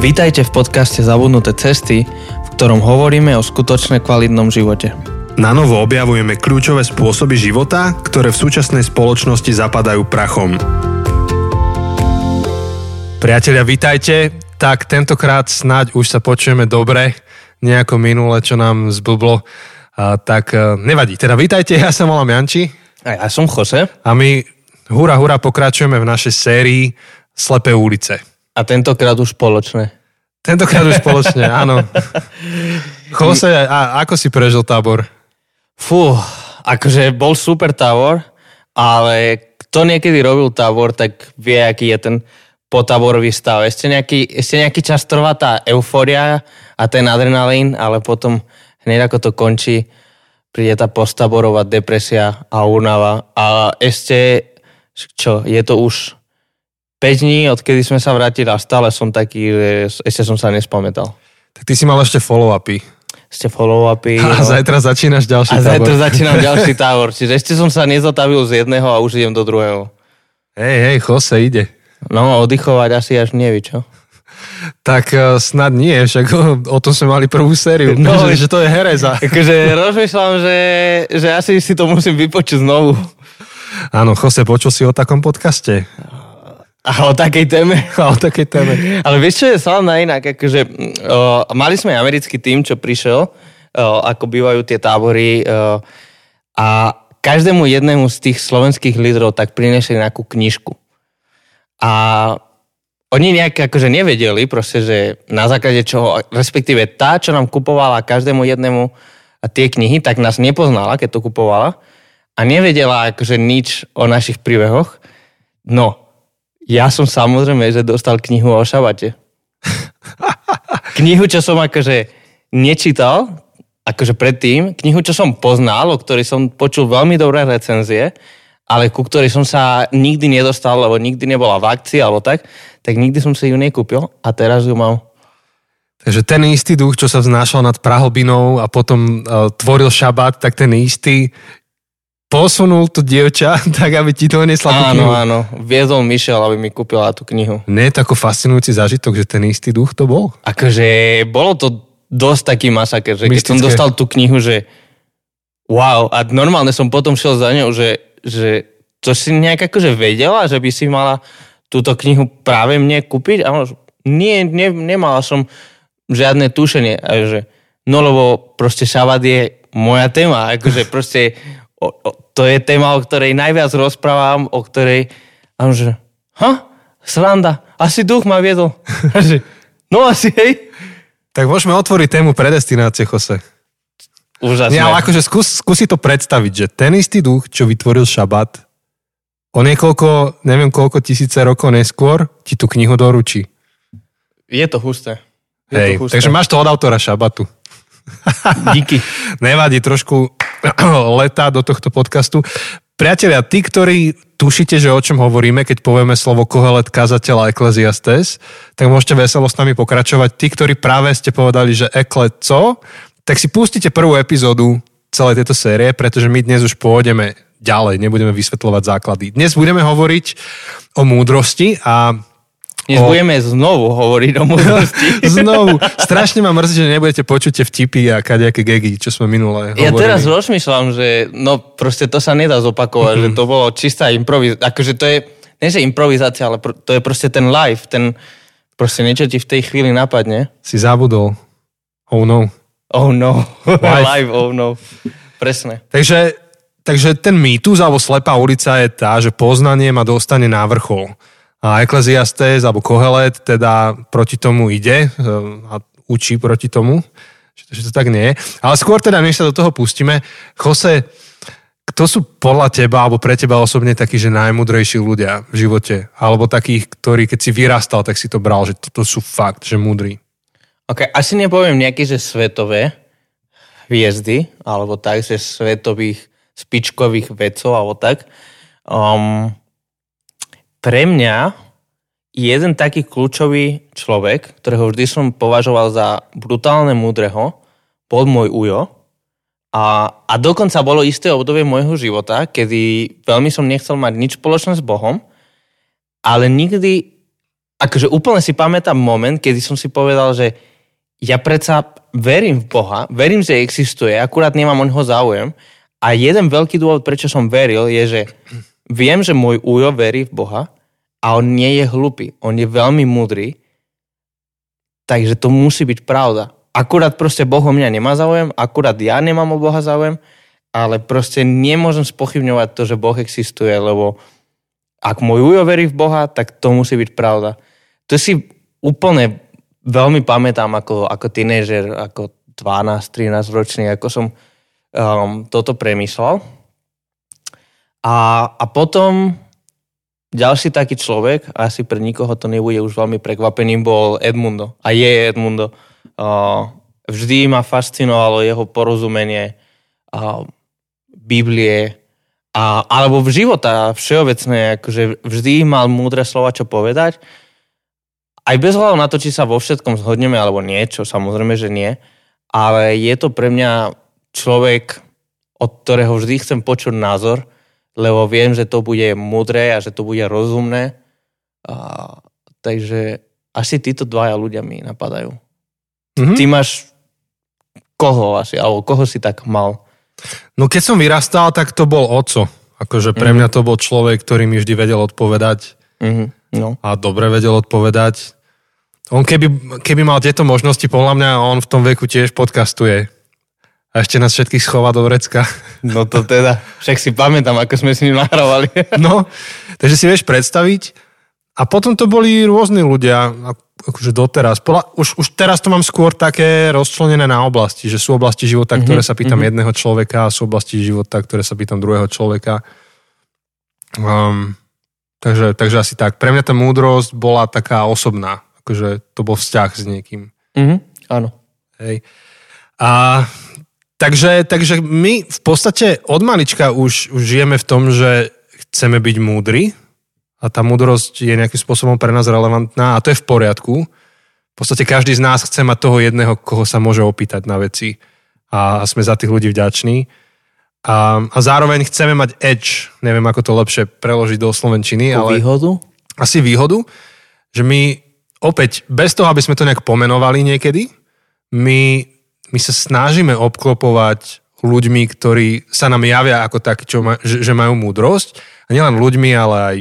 Vítajte v podcaste Zabudnuté cesty, v ktorom hovoríme o skutočne kvalitnom živote. Na novo objavujeme kľúčové spôsoby života, ktoré v súčasnej spoločnosti zapadajú prachom. Priatelia, vítajte. Tak tentokrát snáď už sa počujeme dobre, nejako minule, čo nám zblblo. A, tak e, nevadí. Teda vítajte, ja sa volám Janči. A ja som Jose. A my hura hura pokračujeme v našej sérii Slepé ulice. A tentokrát už spoločné. Tentokrát už spoločne, áno. Jose, a ako si prežil tábor? Fú, akože bol super tábor, ale kto niekedy robil tábor, tak vie, aký je ten potáborový stav. Ešte nejaký, ešte nejaký čas trvá tá euforia a ten adrenalín, ale potom hneď ako to končí, príde tá postaborová depresia a únava. A ešte, čo, je to už 5 dní, odkedy sme sa vrátili a stále som taký, že ešte som sa nespamätal. Tak ty si mal ešte follow-upy. Ešte follow-upy. A no. zajtra začínaš ďalší a tábor. A zajtra začínam ďalší tábor. Čiže ešte som sa nezotavil z jedného a už idem do druhého. Hej, hej, Jose ide. No, oddychovať asi až nevie, čo? Tak uh, snad nie, však o, o tom sme mali prvú sériu. No, že, že to je hereza. Akože rozmýšľam, že, že asi si to musím vypočuť znovu. Áno, Jose, počul si o takom podcaste? A o takej téme. A o takej téme. Ale vieš, čo je slavná inak? Akože, o, mali sme americký tým, čo prišiel, o, ako bývajú tie tábory o, a každému jednému z tých slovenských lídrov tak prinešli nejakú knižku. A oni nejak akože nevedeli proste, že na základe čoho, respektíve tá, čo nám kupovala každému jednému tie knihy, tak nás nepoznala, keď to kupovala a nevedela akože nič o našich príbehoch. No, ja som samozrejme, že dostal knihu o šabate. knihu, čo som akože nečítal, akože predtým, knihu, čo som poznal, o ktorej som počul veľmi dobré recenzie, ale ku ktorej som sa nikdy nedostal, lebo nikdy nebola v akcii alebo tak, tak nikdy som si ju nekúpil a teraz ju mám. Takže ten istý duch, čo sa vznášal nad Prahlbinou a potom uh, tvoril šabát, tak ten istý posunul to dievča, tak aby ti to nesla tú knihu. Áno, áno. Viedol Michel, aby mi kúpila tú knihu. Nie je to ako fascinujúci zážitok, že ten istý duch to bol? Akože bolo to dosť taký masaker, že Mystické. keď som dostal tú knihu, že wow, a normálne som potom šiel za ňou, že, že to si nejak akože vedela, že by si mala túto knihu práve mne kúpiť? A nie, ne, nemala som žiadne tušenie. A že, no lebo proste šabat je moja téma. Akože proste o, o, to je téma, o ktorej najviac rozprávam, o ktorej... A on že, ha? Sranda, asi duch ma viedol. no asi, hej. Tak môžeme otvoriť tému predestinácie, Jose. Úžasné. Nie, ale akože skús, skúsi to predstaviť, že ten istý duch, čo vytvoril šabat, o niekoľko, neviem koľko tisíce rokov neskôr, ti tú knihu doručí. Je to husté. Je Hej, to husté. takže máš to od autora šabatu. Díky. Nevadí, trošku letá do tohto podcastu. Priatelia, tí, ktorí tušíte, že o čom hovoríme, keď povieme slovo kohelet, kazateľ a ekleziastes, tak môžete veselo s nami pokračovať. Tí, ktorí práve ste povedali, že ekle co, tak si pustite prvú epizódu celej tejto série, pretože my dnes už pôjdeme ďalej, nebudeme vysvetľovať základy. Dnes budeme hovoriť o múdrosti a dnes o... budeme znovu hovoriť o múdrosti. znovu. Strašne ma mrzí, že nebudete počuť tie vtipy a kadejaké gegy, čo sme minule hovorili. Ja teraz rozmýšľam, že no proste to sa nedá zopakovať, mm-hmm. že to bolo čistá improvizácia. Akože to je, nie že improvizácia, ale pr- to je proste ten live, ten proste niečo ti v tej chvíli napadne. Si zabudol. Oh no. Oh no. Live, live oh no. Presne. Takže, takže ten mýtus alebo slepá ulica je tá, že poznanie ma dostane na vrchol a Ecclesiastes alebo Kohelet teda proti tomu ide e, a učí proti tomu, že to, tak nie je. Ale skôr teda, než sa do toho pustíme, Jose, kto sú podľa teba alebo pre teba osobne takí, že najmudrejší ľudia v živote? Alebo takých, ktorí keď si vyrastal, tak si to bral, že toto sú fakt, že múdri. Ok, asi nepoviem nejaké, že svetové hviezdy, alebo tak, že svetových spičkových vedcov, alebo tak. Um, pre mňa jeden taký kľúčový človek, ktorého vždy som považoval za brutálne múdreho, bol môj ujo. A, a dokonca bolo isté obdobie môjho života, kedy veľmi som nechcel mať nič spoločné s Bohom, ale nikdy akože úplne si pamätám moment, kedy som si povedal, že ja predsa verím v Boha, verím, že existuje, akurát nemám o neho záujem. A jeden veľký dôvod, prečo som veril, je, že viem, že môj ujo verí v Boha a on nie je hlupý. On je veľmi múdry, takže to musí byť pravda. Akurát proste Boh o mňa nemá záujem, akurát ja nemám o Boha záujem, ale proste nemôžem spochybňovať to, že Boh existuje, lebo ak môj ujo verí v Boha, tak to musí byť pravda. To si úplne veľmi pamätám ako, ako tínežer, ako 12-13 ročný, ako som um, toto premyslel. A, a potom ďalší taký človek, asi pre nikoho to nebude už veľmi prekvapeným, bol Edmundo. A je Edmundo. Uh, vždy ma fascinovalo jeho porozumenie uh, Biblie, a, alebo v života všeobecne, akože vždy mal múdre slova, čo povedať aj bez hľadu na to, či sa vo všetkom zhodneme alebo nie, čo samozrejme, že nie, ale je to pre mňa človek, od ktorého vždy chcem počuť názor, lebo viem, že to bude múdre a že to bude rozumné. A, takže asi títo dvaja ľudia mi napadajú. Mm-hmm. Ty máš koho asi, alebo koho si tak mal? No keď som vyrastal, tak to bol oco. Akože pre mm-hmm. mňa to bol človek, ktorý mi vždy vedel odpovedať. Mm-hmm. No. A dobre vedel odpovedať. On keby, keby mal tieto možnosti, podľa mňa on v tom veku tiež podcastuje. A ešte nás všetkých schová do vrecka. No to teda, však si pamätám, ako sme s ním nahrávali. No, takže si vieš predstaviť. A potom to boli rôzni ľudia, akože doteraz. Podľa, už, už teraz to mám skôr také rozčlenené na oblasti, že sú oblasti života, mm-hmm, ktoré sa pýtam mm-hmm. jedného človeka a sú oblasti života, ktoré sa pýtam druhého človeka. Um, Takže, takže asi tak. Pre mňa tá múdrosť bola taká osobná. Akože to bol vzťah s niekým. Mm-hmm, áno. Hej. A takže, takže my v podstate od malička už, už žijeme v tom, že chceme byť múdri a tá múdrosť je nejakým spôsobom pre nás relevantná a to je v poriadku. V podstate každý z nás chce mať toho jedného, koho sa môže opýtať na veci a sme za tých ľudí vďační. A, a zároveň chceme mať edge, neviem ako to lepšie preložiť do slovenčiny, ale... Výhodu? Asi výhodu, že my opäť, bez toho, aby sme to nejak pomenovali niekedy, my, my sa snažíme obklopovať ľuďmi, ktorí sa nám javia ako takí, čo ma, že, že majú múdrosť. A nielen ľuďmi, ale aj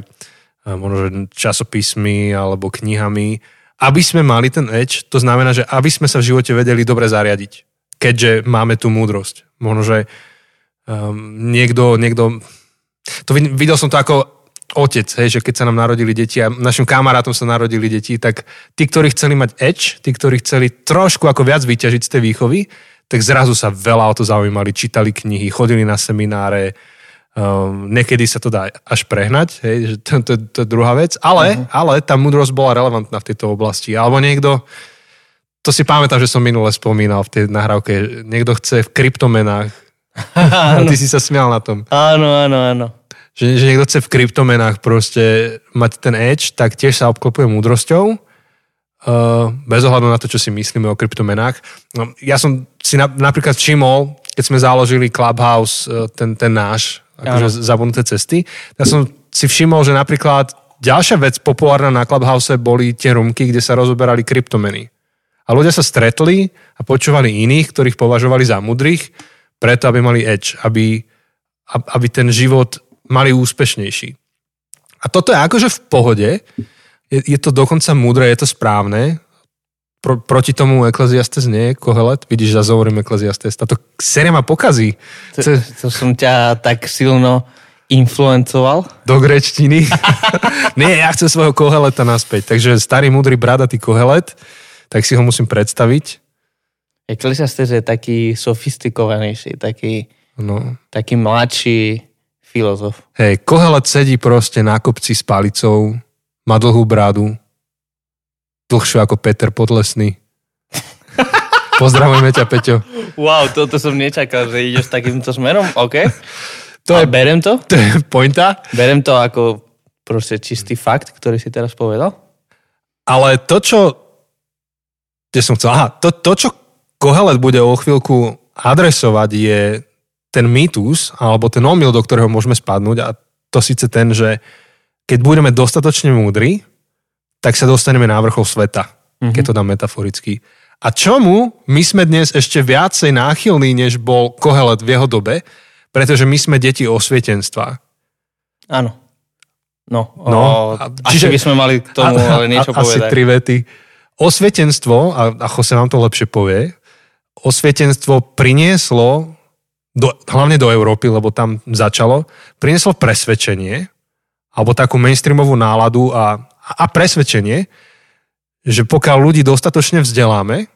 možno časopismi alebo knihami, aby sme mali ten edge, to znamená, že aby sme sa v živote vedeli dobre zariadiť, keďže máme tú múdrosť. Možno, že um, niekto, niekto, to videl som to ako otec, hej, že keď sa nám narodili deti a našim kamarátom sa narodili deti, tak tí, ktorí chceli mať edge, tí, ktorí chceli trošku ako viac vyťažiť z tej výchovy, tak zrazu sa veľa o to zaujímali, čítali knihy, chodili na semináre, um, niekedy sa to dá až prehnať, hej, že to, to, to je druhá vec, ale, uh-huh. ale tá múdrosť bola relevantná v tejto oblasti. Alebo niekto, to si pamätám, že som minule spomínal v tej nahrávke, niekto chce v kryptomenách Ty si sa smial na tom. Áno, áno, áno. Že, že niekto chce v kryptomenách proste mať ten edge, tak tiež sa obklopuje múdrosťou, uh, bez ohľadu na to, čo si myslíme o kryptomenách. No, ja som si na, napríklad všimol, keď sme založili Clubhouse, uh, ten, ten náš, akože zabudnuté cesty, tak som si všimol, že napríklad ďalšia vec populárna na Clubhouse boli tie rumky, kde sa rozoberali kryptomeny. A ľudia sa stretli a počúvali iných, ktorých považovali za mudrých preto, aby mali edge, aby, aby ten život mali úspešnejší. A toto je akože v pohode, je, je to dokonca múdre, je to správne, Pro, proti tomu Ecclesiastes nie je Kohelet, vidíš, ja zovorím Ecclesiastes, táto séria ma pokazí. To, to som ťa tak silno influencoval? Do grečtiny. nie, ja chcem svojho Koheleta naspäť, takže starý, múdry, bradatý Kohelet, tak si ho musím predstaviť. Ecclesiastes je taký sofistikovanejší, taký, no. taký mladší filozof. Hej, Kohelet sedí proste na kopci s palicou, má dlhú brádu, dlhšiu ako Peter Podlesný. Pozdravujeme ťa, Peťo. Wow, toto som nečakal, že ideš takýmto smerom, OK. To je, berem to? To je pointa. Berem to ako proste čistý fakt, ktorý si teraz povedal. Ale to, čo... Kde som chcel? Aha, to, to čo Kohelet bude o chvíľku adresovať je ten mýtus, alebo ten omyl, do ktorého môžeme spadnúť a to síce ten, že keď budeme dostatočne múdri, tak sa dostaneme na vrchol sveta, mm-hmm. keď to dám metaforicky. A čomu my sme dnes ešte viacej náchylní, než bol Kohelet v jeho dobe, pretože my sme deti osvietenstva. Áno. No, no o, čiže by sme mali k tomu a, ale niečo a, povedať. Asi tri vety. Osvietenstvo, a, a Jose vám to lepšie povie, osvietenstvo prinieslo, do, hlavne do Európy, lebo tam začalo, prinieslo presvedčenie, alebo takú mainstreamovú náladu a, a presvedčenie, že pokiaľ ľudí dostatočne vzdeláme,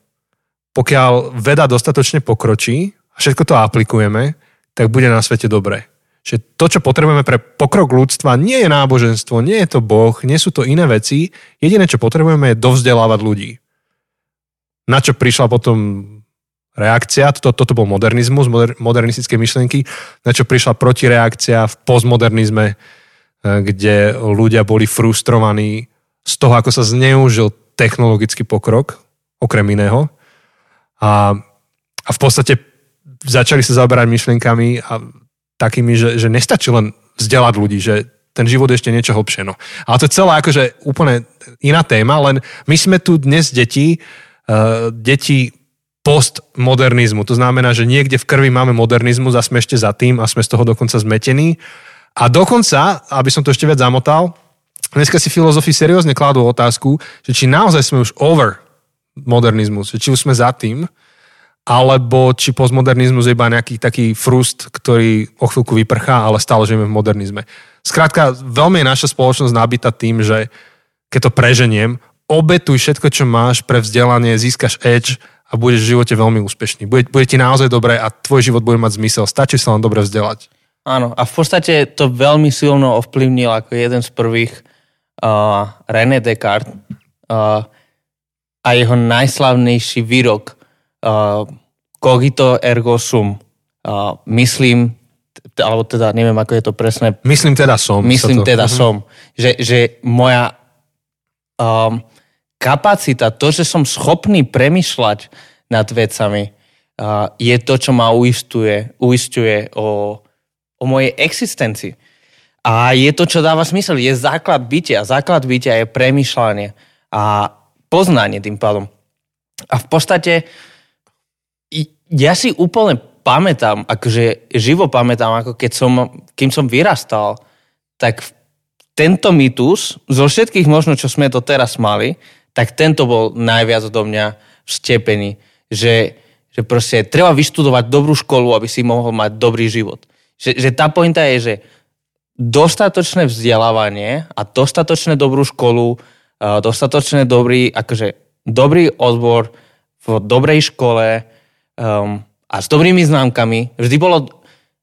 pokiaľ veda dostatočne pokročí a všetko to aplikujeme, tak bude na svete dobre. Že to, čo potrebujeme pre pokrok ľudstva, nie je náboženstvo, nie je to Boh, nie sú to iné veci. Jediné, čo potrebujeme, je dovzdelávať ľudí. Na čo prišla potom reakcia, toto, toto bol modernizmus, moder, modernistické myšlienky, na čo prišla protireakcia v postmodernizme, eh, kde ľudia boli frustrovaní z toho, ako sa zneužil technologický pokrok, okrem iného. A, a v podstate začali sa zaoberať myšlienkami a takými, že, že nestačí len vzdelať ľudí, že ten život je ešte niečo hlbšie. No. Ale to je celá akože úplne iná téma, len my sme tu dnes deti, uh, deti postmodernizmu. To znamená, že niekde v krvi máme modernizmus a sme ešte za tým a sme z toho dokonca zmetení. A dokonca, aby som to ešte viac zamotal, dneska si filozofi seriózne kladú otázku, že či naozaj sme už over modernizmus, či už sme za tým, alebo či postmodernizmus je iba nejaký taký frust, ktorý o chvíľku vyprchá, ale stále žijeme v modernizme. Skrátka, veľmi je naša spoločnosť nabita tým, že keď to preženiem, obetuj všetko, čo máš pre vzdelanie, získaš edge a budeš v živote veľmi úspešný. Bude, bude ti naozaj dobré a tvoj život bude mať zmysel. Stačí sa len dobre vzdelať. Áno, a v podstate to veľmi silno ovplyvnil ako jeden z prvých uh, René Descartes uh, a jeho najslavnejší výrok uh, cogito ergo sum. Uh, myslím, alebo teda neviem, ako je to presné. Myslím teda som. Myslím to... teda uh-huh. som. Že, že moja um, kapacita, to, že som schopný premyšľať nad vecami, je to, čo ma uistuje, uistuje o o mojej existencii. A je to, čo dáva smysel. Je základ bytia. Základ bytia je premyšľanie a poznanie tým pádom. A v podstate ja si úplne pamätám, akože živo pamätám, ako keď som, kým som vyrastal, tak tento mýtus, zo všetkých možno, čo sme to teraz mali, tak tento bol najviac do mňa vstepený, že, že proste treba vyštudovať dobrú školu, aby si mohol mať dobrý život. Že, že tá pointa je, že dostatočné vzdelávanie a dostatočne dobrú školu, dostatočne dobrý, akože dobrý odbor v dobrej škole um, a s dobrými známkami. Vždy bolo,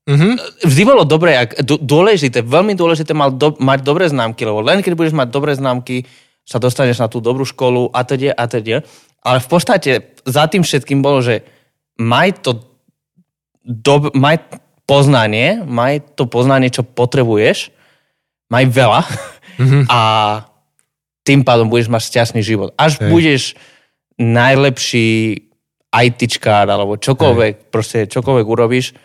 mm-hmm. vždy bolo dobré, ak, dôležité, veľmi dôležité mal do, mať dobré známky, lebo len keď budeš mať dobré známky, sa dostaneš na tú dobrú školu a teda a teda. Ale v podstate za tým všetkým bolo, že maj to do, maj poznanie, maj to poznanie, čo potrebuješ, maj veľa mm-hmm. a tým pádom budeš mať šťastný život. Až Hej. budeš najlepší ITčkár alebo čokoľvek, Hej. proste čokoľvek urobíš,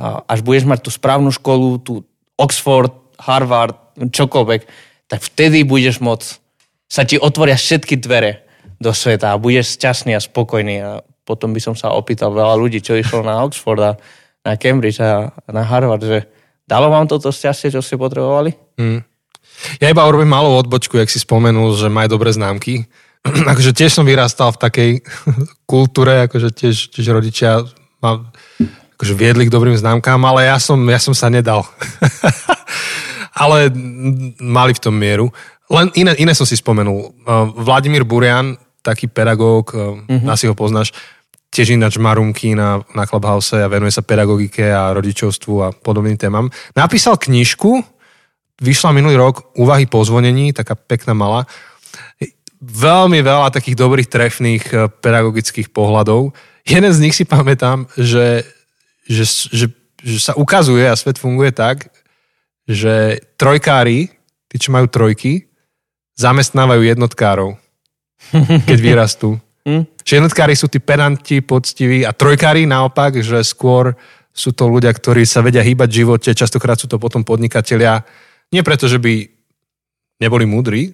až budeš mať tú správnu školu, tú Oxford, Harvard, čokoľvek, tak vtedy budeš môcť, sa ti otvoria všetky dvere do sveta a budeš šťastný a spokojný a potom by som sa opýtal veľa ľudí, čo išlo na Oxford a na Cambridge a na Harvard, že dalo vám toto šťastie, čo ste potrebovali? Hmm. Ja iba urobím malú odbočku, jak si spomenul, že majú dobré známky. akože tiež som vyrastal v takej kultúre, akože tiež, tiež rodičia ma akože viedli k dobrým známkám, ale ja som, ja som sa nedal. ale mali v tom mieru. Len iné, iné som si spomenul. Vladimír Burian, taký pedagóg, mm-hmm. asi ho poznáš, tiež ináč Marunky na, na Clubhouse a venuje sa pedagogike a rodičovstvu a podobným témam. Napísal knižku, vyšla minulý rok Úvahy po zvonení, taká pekná malá. Veľmi veľa takých dobrých, trefných eh, pedagogických pohľadov. Jeden z nich si pamätám, že, že, že, že sa ukazuje a svet funguje tak, že trojkári, tí, čo majú trojky, zamestnávajú jednotkárov, keď vyrastú. Hm? Že jednotkári sú tí pedanti, poctiví a trojkári naopak, že skôr sú to ľudia, ktorí sa vedia hýbať v živote, častokrát sú to potom podnikatelia, nie preto, že by neboli múdri,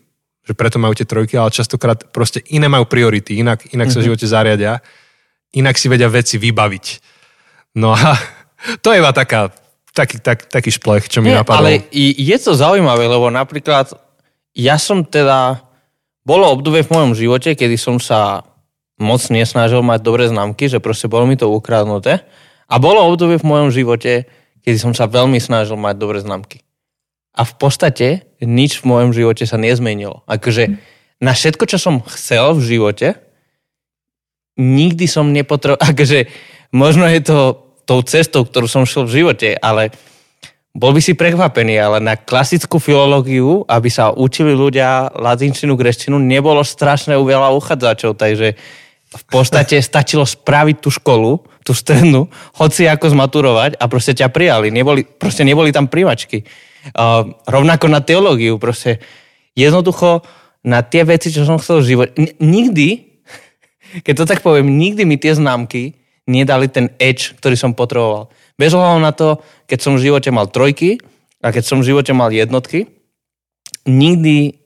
že preto majú tie trojky, ale častokrát proste iné majú priority, inak, inak sa v mhm. živote zariadia, inak si vedia veci vybaviť. No a to je iba taká, taký, tak, taký šplech, čo mi Nie, napadlo. Ale je to zaujímavé, lebo napríklad ja som teda, bolo obdobie v mojom živote, kedy som sa moc nesnažil mať dobré známky, že proste bolo mi to ukradnuté. A bolo obdobie v mojom živote, kedy som sa veľmi snažil mať dobré známky. A v podstate nič v mojom živote sa nezmenilo. Akože na všetko, čo som chcel v živote, nikdy som nepotreboval, akože možno je to tou cestou, ktorú som šiel v živote, ale bol by si prekvapený, ale na klasickú filológiu, aby sa učili ľudia latinčinu, greštinu, nebolo strašné veľa uchádzačov, takže v podstate stačilo spraviť tú školu, tú strednú, hoci ako zmaturovať a proste ťa prijali. Neboli, proste neboli tam prívačky. Uh, rovnako na teológiu, proste jednoducho na tie veci, čo som chcel v. N- nikdy, keď to tak poviem, nikdy mi tie známky nedali ten edge, ktorý som potreboval. Bez ohľadu na to, keď som v živote mal trojky a keď som v živote mal jednotky, nikdy,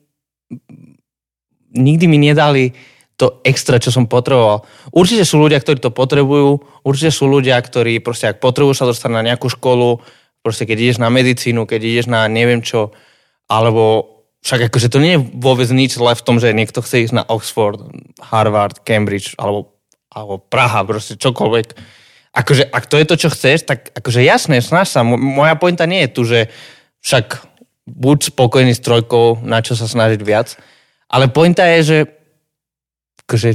nikdy mi nedali to extra, čo som potreboval. Určite sú ľudia, ktorí to potrebujú, určite sú ľudia, ktorí proste ak potrebujú sa dostať na nejakú školu, proste keď ideš na medicínu, keď ideš na neviem čo, alebo však akože to nie je vôbec nič zle v tom, že niekto chce ísť na Oxford, Harvard, Cambridge, alebo alebo Praha, proste čokoľvek. Akože, ak to je to, čo chceš, tak akože jasné, snaž sa. Moja pointa nie je tu, že však buď spokojný s trojkou, na čo sa snažiť viac, ale pointa je, že akože,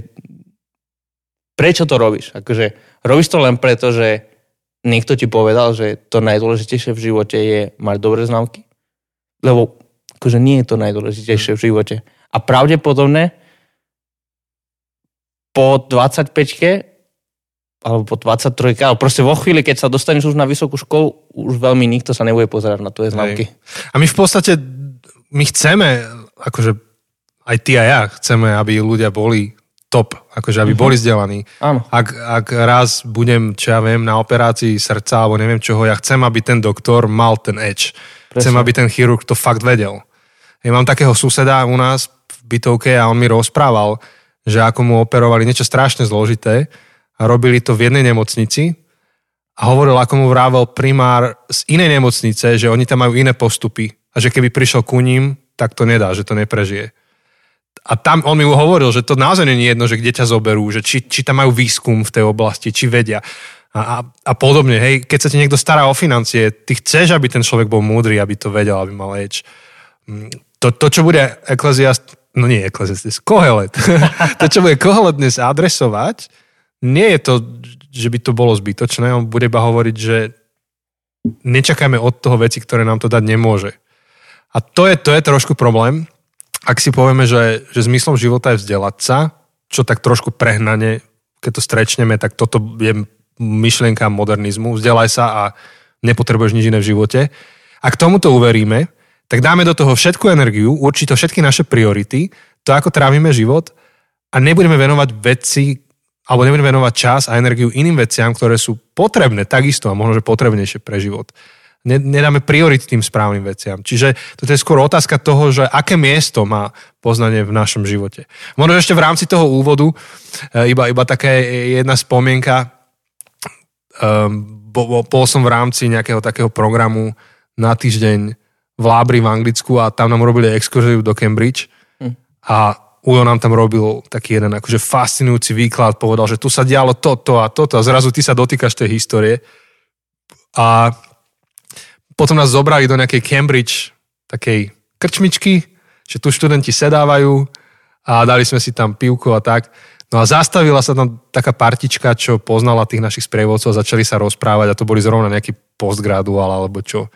prečo to robíš? Akože, robíš to len preto, že niekto ti povedal, že to najdôležitejšie v živote je mať dobré známky? Lebo akože nie je to najdôležitejšie v živote. A pravdepodobne po 25 alebo po 23 ale proste vo chvíli, keď sa dostaneš už na vysokú školu, už veľmi nikto sa nebude pozerať na tvoje známky. A my v podstate, my chceme, akože aj ty a ja chceme, aby ľudia boli top, akože aby uh-huh. boli vzdelaní. Áno. Ak, ak raz budem, čo ja viem, na operácii srdca alebo neviem čoho, ja chcem, aby ten doktor mal ten edge. Presne. Chcem, aby ten chirurg to fakt vedel. Ja mám takého suseda u nás v bytovke a on mi rozprával, že ako mu operovali niečo strašne zložité robili to v jednej nemocnici a hovoril, ako mu vrával primár z inej nemocnice, že oni tam majú iné postupy a že keby prišiel ku ním, tak to nedá, že to neprežije. A tam on mi hovoril, že to naozaj nie je jedno, že kde ťa zoberú, že či, či tam majú výskum v tej oblasti, či vedia. A, a, a podobne, hej, keď sa ti niekto stará o financie, ty chceš, aby ten človek bol múdry, aby to vedel, aby mal edge. Mm, to, to čo bude Ekleziast no nie Ecclesiastes, Kohelet. to, čo bude Kohelet dnes adresovať, nie je to, že by to bolo zbytočné, on bude iba hovoriť, že nečakajme od toho veci, ktoré nám to dať nemôže. A to je, to je trošku problém, ak si povieme, že, že zmyslom života je vzdelať sa, čo tak trošku prehnane, keď to strečneme, tak toto je myšlienka modernizmu. Vzdelaj sa a nepotrebuješ nič iné v živote. Ak tomuto uveríme, tak dáme do toho všetku energiu, určite všetky naše priority, to ako trávime život a nebudeme venovať veci, alebo nebudeme venovať čas a energiu iným veciam, ktoré sú potrebné takisto a možno, že potrebnejšie pre život. Nedáme priority tým správnym veciam. Čiže toto je skôr otázka toho, že aké miesto má poznanie v našom živote. Možno ešte v rámci toho úvodu, e, iba, iba taká jedna spomienka, um, bol, bol som v rámci nejakého takého programu na týždeň v Lábri v Anglicku a tam nám robili exkurziu do Cambridge hm. a Ujo nám tam robil taký jeden akože fascinujúci výklad, povedal, že tu sa dialo toto a toto a zrazu ty sa dotýkaš tej histórie. A potom nás zobrali do nejakej Cambridge, takej krčmičky, že tu študenti sedávajú a dali sme si tam pivko a tak. No a zastavila sa tam taká partička, čo poznala tých našich sprievodcov a začali sa rozprávať a to boli zrovna nejaký postgraduál alebo čo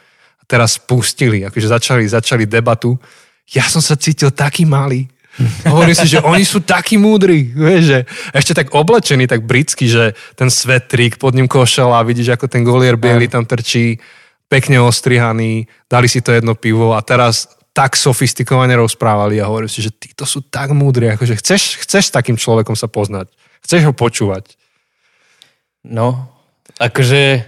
teraz spustili, akože začali, začali debatu. Ja som sa cítil taký malý. Hovorím si, že oni sú takí múdri, vieš, že ešte tak oblečený, tak britsky, že ten svetrik, pod ním košel a vidíš, ako ten golier biely tam trčí, pekne ostrihaný, dali si to jedno pivo a teraz tak sofistikovane rozprávali a hovorím si, že títo sú tak múdri, akože chceš, chceš s takým človekom sa poznať, chceš ho počúvať. No, akože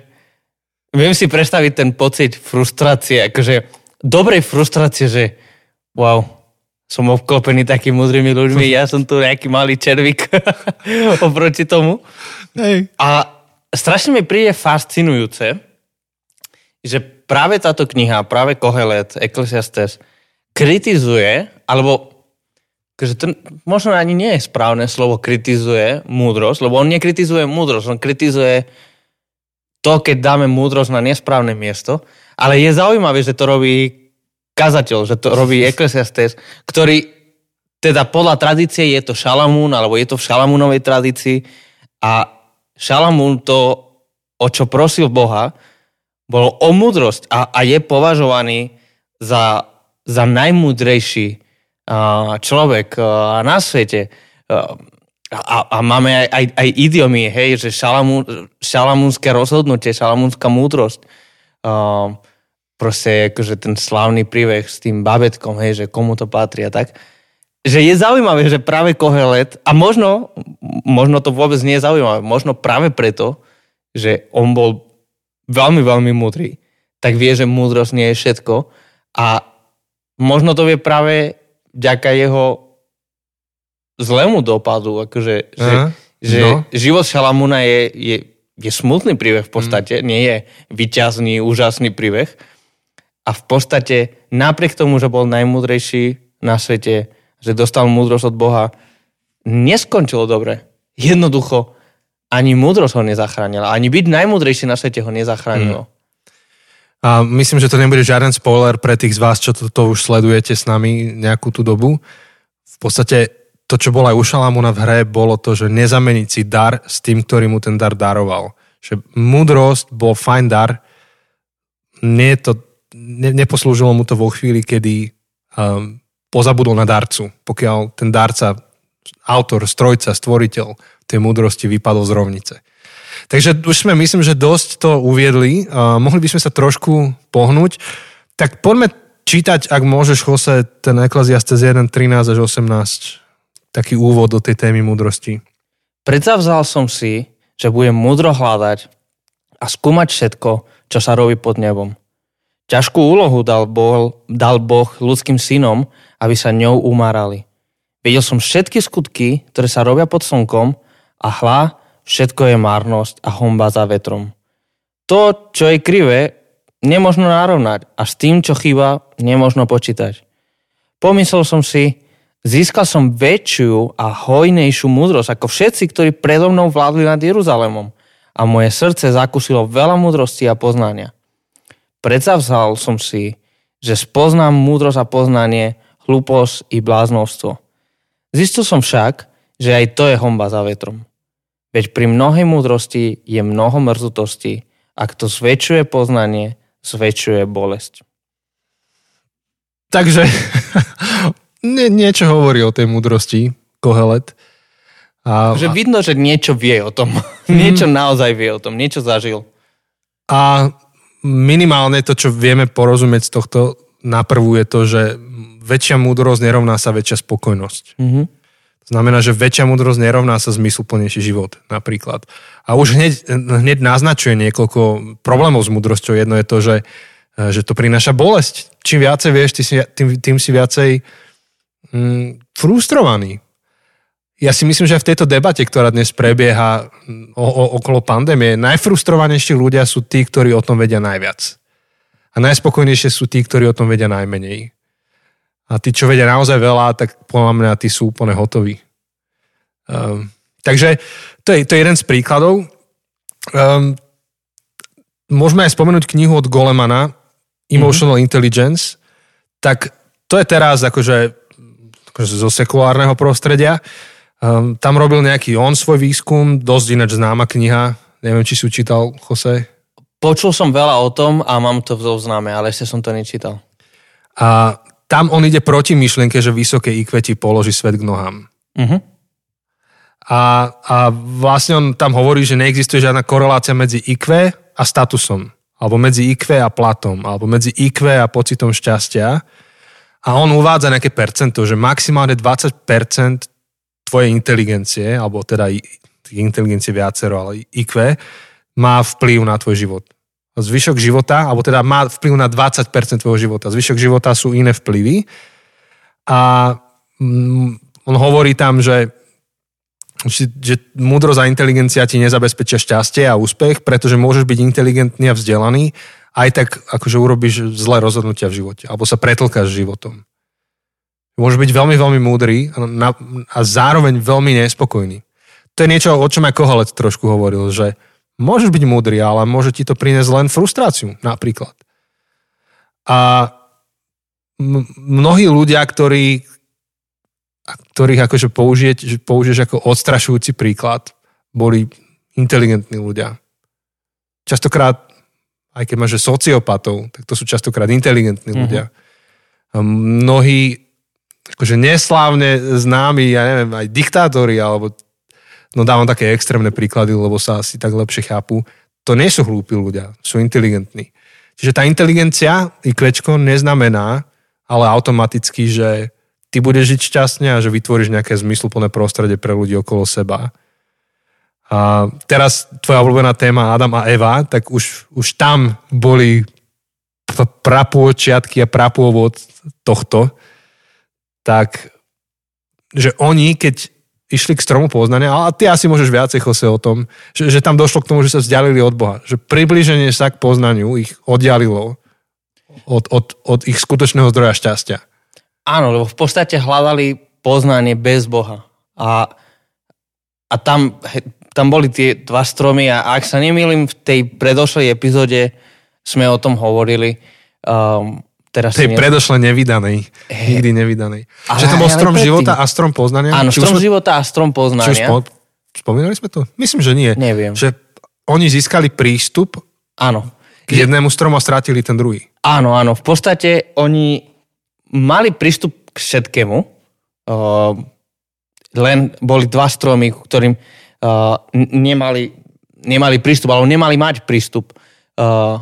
viem si predstaviť ten pocit frustrácie, akože dobrej frustrácie, že wow, som obklopený takými múdrymi ľuďmi, ja som tu nejaký malý červík oproti tomu. Hej. A strašne mi príde fascinujúce, že práve táto kniha, práve Kohelet, Ecclesiastes, kritizuje, alebo že to možno ani nie je správne slovo kritizuje múdrosť, lebo on nekritizuje múdrosť, on kritizuje to, keď dáme múdrosť na nesprávne miesto, ale je zaujímavé, že to robí kazateľ, že to robí Ecclesiastes, ktorý teda podľa tradície je to Šalamún, alebo je to v Šalamúnovej tradícii a Šalamún to, o čo prosil Boha, bolo o múdrosť a, a je považovaný za, za najmúdrejší človek na svete. A, a máme aj, aj, aj idiomy, hej, že šalamún, šalamúnske rozhodnutie, šalamúnska múdrosť. Uh, proste akože ten slavný príbeh s tým babetkom, hej, že komu to patrí a tak. Že je zaujímavé, že práve Kohelet, a možno, možno to vôbec nie je zaujímavé, možno práve preto, že on bol veľmi, veľmi múdry, tak vie, že múdrosť nie je všetko a možno to vie práve vďaka jeho zlému dopadu, akože, že, že no. život Šalamúna je, je, je smutný príbeh v podstate, mm. nie je vyťazný, úžasný príbeh. A v podstate napriek tomu, že bol najmúdrejší na svete, že dostal múdrosť od Boha, neskončilo dobre. Jednoducho ani múdrosť ho nezachránila. Ani byť najmúdrejší na svete ho nezachránilo. Mm. A myslím, že to nebude žiaden spoiler pre tých z vás, čo to, to už sledujete s nami nejakú tú dobu. V podstate to, čo bolo aj u Šalamúna v hre, bolo to, že nezameniť si dar s tým, ktorý mu ten dar daroval. Že múdrosť bol fajn dar, nie to, ne, neposlúžilo mu to vo chvíli, kedy um, pozabudol na darcu. Pokiaľ ten darca, autor, strojca, stvoriteľ tej múdrosti vypadol z rovnice. Takže už sme, myslím, že dosť to uviedli. Uh, mohli by sme sa trošku pohnúť. Tak poďme čítať, ak môžeš, Jose, ten Eklesiastes 1, 13 až 18. Taký úvod do tej témy múdrosti. Predzavzal som si, že budem múdro hľadať a skúmať všetko, čo sa robí pod nebom. Ťažkú úlohu dal boh, dal boh ľudským synom, aby sa ňou umárali. Videl som všetky skutky, ktoré sa robia pod slnkom a hla, všetko je márnosť a homba za vetrom. To, čo je krivé, nemožno narovnať a s tým, čo chýba, nemožno počítať. Pomyslel som si, získal som väčšiu a hojnejšiu múdrosť ako všetci, ktorí predo mnou vládli nad Jeruzalémom a moje srdce zakúsilo veľa múdrosti a poznania. Predsavzal som si, že spoznám múdrosť a poznanie, hlúposť i bláznovstvo. Zistil som však, že aj to je homba za vetrom. Veď pri mnohej múdrosti je mnoho mrzutosti a kto zväčšuje poznanie, zväčšuje bolesť. Takže nie, niečo hovorí o tej múdrosti Kohelet. A, že vidno, že niečo vie o tom. Mm. niečo naozaj vie o tom, niečo zažil. A minimálne to, čo vieme porozumieť z tohto naprvu je to, že väčšia múdrosť nerovná sa väčšia spokojnosť. Mm-hmm. Znamená, že väčšia múdrosť nerovná sa zmysluplnejší život napríklad. A už hneď, hneď naznačuje niekoľko problémov s múdrosťou. Jedno je to, že, že to prináša bolesť. Čím viacej vieš, tým, tým si viacej mm, frustrovaný. Ja si myslím, že v tejto debate, ktorá dnes prebieha o, o, okolo pandémie, najfrustrovanejší ľudia sú tí, ktorí o tom vedia najviac. A najspokojnejšie sú tí, ktorí o tom vedia najmenej. A tí, čo vedia naozaj veľa, tak podľa mňa tí sú úplne hotoví. Um, takže to je, to je jeden z príkladov. Um, môžeme aj spomenúť knihu od Golemana, Emotional mm-hmm. Intelligence. Tak to je teraz akože, akože zo sekulárneho prostredia. Um, tam robil nejaký on svoj výskum, dosť ináč známa kniha. Neviem, či si čítal, Jose. Počul som veľa o tom a mám to v zozname, ale ešte som to nečítal. A tam on ide proti myšlienke, že vysoké IQ ti položí svet k nohám. Uh-huh. A, a vlastne on tam hovorí, že neexistuje žiadna korelácia medzi IQ a statusom, alebo medzi IQ a platom, alebo medzi IQ a pocitom šťastia. A on uvádza nejaké percento, že maximálne 20% tvojej inteligencie, alebo teda inteligencie viacero, ale IQ, má vplyv na tvoj život zvyšok života, alebo teda má vplyv na 20% tvojho života. Zvyšok života sú iné vplyvy. A mm, on hovorí tam, že, že, múdrosť a inteligencia ti nezabezpečia šťastie a úspech, pretože môžeš byť inteligentný a vzdelaný, aj tak akože urobíš zlé rozhodnutia v živote, alebo sa pretlkáš životom. Môžeš byť veľmi, veľmi múdry a, a zároveň veľmi nespokojný. To je niečo, o čom aj Koholec trošku hovoril, že môžeš byť múdry, ale môže ti to priniesť len frustráciu napríklad. A mnohí ľudia, ktorí, ktorých akože použiješ, použiješ ako odstrašujúci príklad, boli inteligentní ľudia. Častokrát, aj keď máš sociopatov, tak to sú častokrát inteligentní mm-hmm. ľudia. A mnohí akože neslávne známi, ja neviem, aj diktátori, alebo no dávam také extrémne príklady, lebo sa asi tak lepšie chápu, to nie sú hlúpi ľudia, sú inteligentní. Čiže tá inteligencia, IQ, neznamená, ale automaticky, že ty budeš žiť šťastne a že vytvoríš nejaké zmysluplné prostredie pre ľudí okolo seba. A teraz tvoja obľúbená téma Adam a Eva, tak už, už tam boli prapôčiatky a prapôvod tohto. Tak, že oni, keď išli k stromu poznania, ale ty asi môžeš viacej chose o tom, že, že tam došlo k tomu, že sa vzdialili od Boha. Že približenie sa k poznaniu ich oddialilo od, od, od ich skutočného zdroja šťastia. Áno, lebo v podstate hľadali poznanie bez Boha. A, a tam, tam boli tie dva stromy a ak sa nemýlim, v tej predošlej epizóde sme o tom hovorili. Um, teraz tej ne... predošle nevydanej. Hey. Nikdy nevydanej. Ale, že to bol strom života a strom poznania? Áno, strom sme... života a strom poznania. Či už spo... spomínali sme to? Myslím, že nie. Neviem. Že oni získali prístup Áno k jednému stromu a strátili ten druhý. Áno, áno. V podstate oni mali prístup k všetkému, uh, len boli dva stromy, ktorým uh, nemali, nemali prístup, alebo nemali mať prístup. Uh,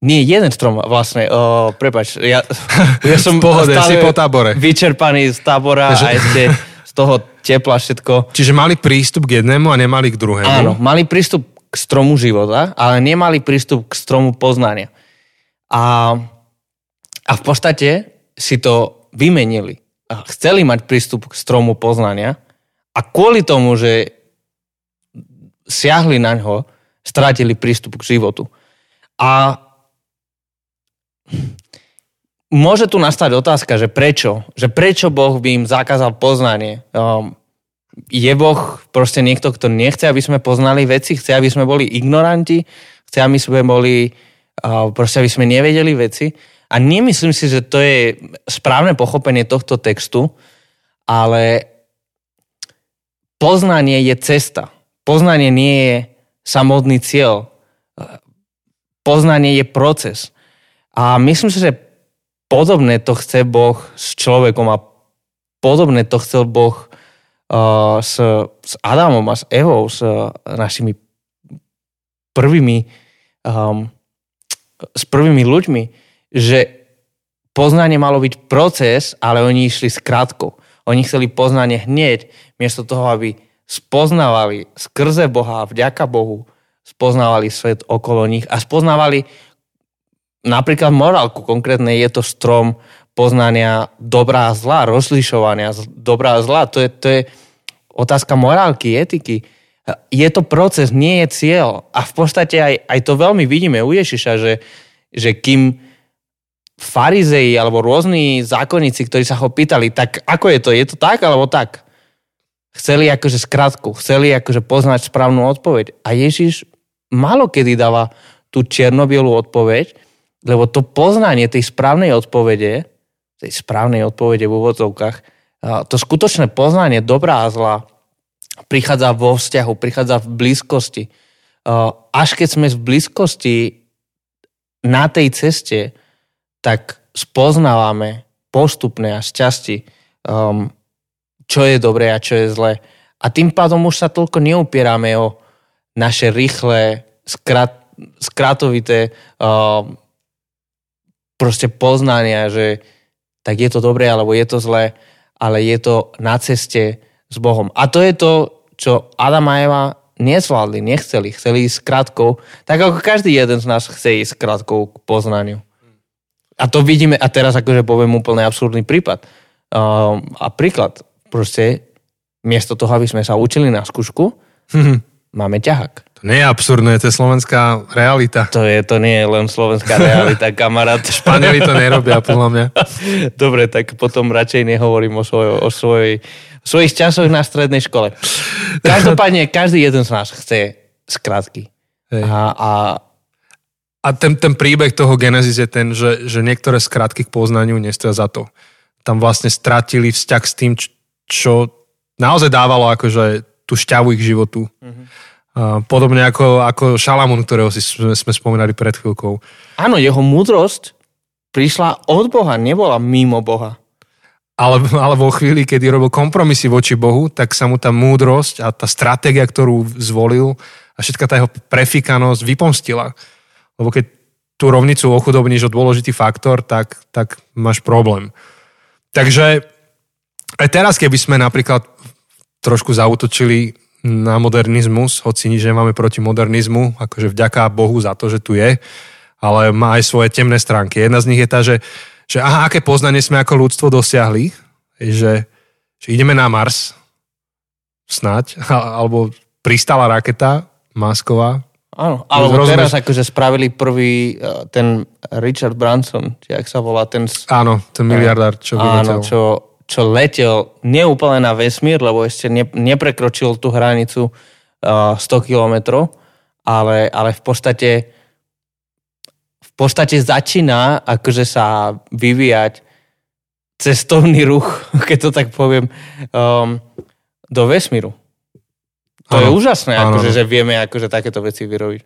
nie, jeden strom vlastne. Uh, prepač, ja, ja som pohode, si po tábore. vyčerpaný z tábora a ešte z toho tepla všetko. Čiže mali prístup k jednému a nemali k druhému? Áno, mali prístup k stromu života, ale nemali prístup k stromu poznania. A, a v podstate si to vymenili. Chceli mať prístup k stromu poznania a kvôli tomu, že siahli na ňo, strátili prístup k životu. A môže tu nastať otázka, že prečo? Že prečo Boh by im zakázal poznanie? Um, je Boh proste niekto, kto nechce, aby sme poznali veci, chce, aby sme boli ignoranti, chce, aby sme boli, proste aby sme nevedeli veci. A nemyslím si, že to je správne pochopenie tohto textu, ale poznanie je cesta. Poznanie nie je samotný cieľ. Poznanie je proces. A myslím si, že podobné to chce Boh s človekom a podobné to chcel Boh uh, s, s Adamom a s Evou, s uh, našimi prvými, um, s prvými ľuďmi, že poznanie malo byť proces, ale oni išli skrátko. Oni chceli poznanie hneď, miesto toho, aby spoznávali skrze Boha, vďaka Bohu, spoznávali svet okolo nich a spoznávali napríklad morálku. Konkrétne je to strom poznania dobrá a zlá, rozlišovania dobrá a zlá. To je, to je otázka morálky, etiky. Je to proces, nie je cieľ. A v podstate aj, aj to veľmi vidíme u Ježiša, že, že kým farizei alebo rôzni zákonníci, ktorí sa ho pýtali, tak ako je to? Je to tak alebo tak? Chceli akože skratku, chceli akože poznať správnu odpoveď. A Ježiš malo kedy dáva tú černobielú odpoveď, lebo to poznanie tej správnej odpovede tej správnej odpovede v úvodzovkách. To skutočné poznanie dobrá a zlá prichádza vo vzťahu, prichádza v blízkosti. Až keď sme v blízkosti na tej ceste, tak spoznávame postupne a šťastí, um, čo je dobré a čo je zlé. A tým pádom už sa toľko neupierame o naše rýchle, skrat, skratovité um, proste poznania, že tak je to dobré alebo je to zlé, ale je to na ceste s Bohom. A to je to, čo Adam a Eva nezvládli, nechceli, chceli ísť krátkou, tak ako každý jeden z nás chce ísť krátkou k poznaniu. A to vidíme, a teraz akože poviem úplne absurdný prípad. Uh, a príklad, proste miesto toho, aby sme sa učili na skúšku, máme ťahák. To nie je absurdné, to je slovenská realita. To, je, to nie je len slovenská realita, kamarát. Španieli to nerobia, podľa mňa. Dobre, tak potom radšej nehovorím o, svoj, o svojej, svojich časoch na strednej škole. Každopádne, každý jeden z nás chce skrátky. Hej. A, a A ten, ten príbeh toho Genesis je ten, že, že niektoré skratky k poznaniu nestoja za to. Tam vlastne stratili vzťah s tým, čo naozaj dávalo akože tú šťavu ich životu. Uh, podobne ako, ako Šalamún, ktorého si sme, sme spomínali pred chvíľkou. áno, jeho múdrosť prišla od Boha, nebola mimo Boha. Ale, ale vo chvíli, kedy robil kompromisy voči Bohu, tak sa mu tá múdrosť a tá stratégia, ktorú zvolil a všetka tá jeho prefikanosť vypomstila. Lebo keď tú rovnicu ochudobníš o dôležitý faktor, tak, tak máš problém. Takže aj teraz, keby sme napríklad trošku zautočili na modernizmus, hoci nič nemáme proti modernizmu, akože vďaka Bohu za to, že tu je, ale má aj svoje temné stránky. Jedna z nich je tá, že, že aha, aké poznanie sme ako ľudstvo dosiahli, že, že ideme na Mars, snať, alebo pristala raketa masková. Áno, alebo Rozumieš? teraz akože spravili prvý eh, ten Richard Branson, či ak sa volá ten... Áno, ten miliardár, čo Áno, vyletel. čo, čo letel neúplne na vesmír, lebo ešte ne, neprekročil tú hranicu uh, 100 kilometrov, ale, ale v podstate v podstate začína akože sa vyvíjať cestovný ruch, keď to tak poviem, um, do vesmíru. To je Áno, úžasné, áno, akože, že vieme akože takéto veci vyrobiť.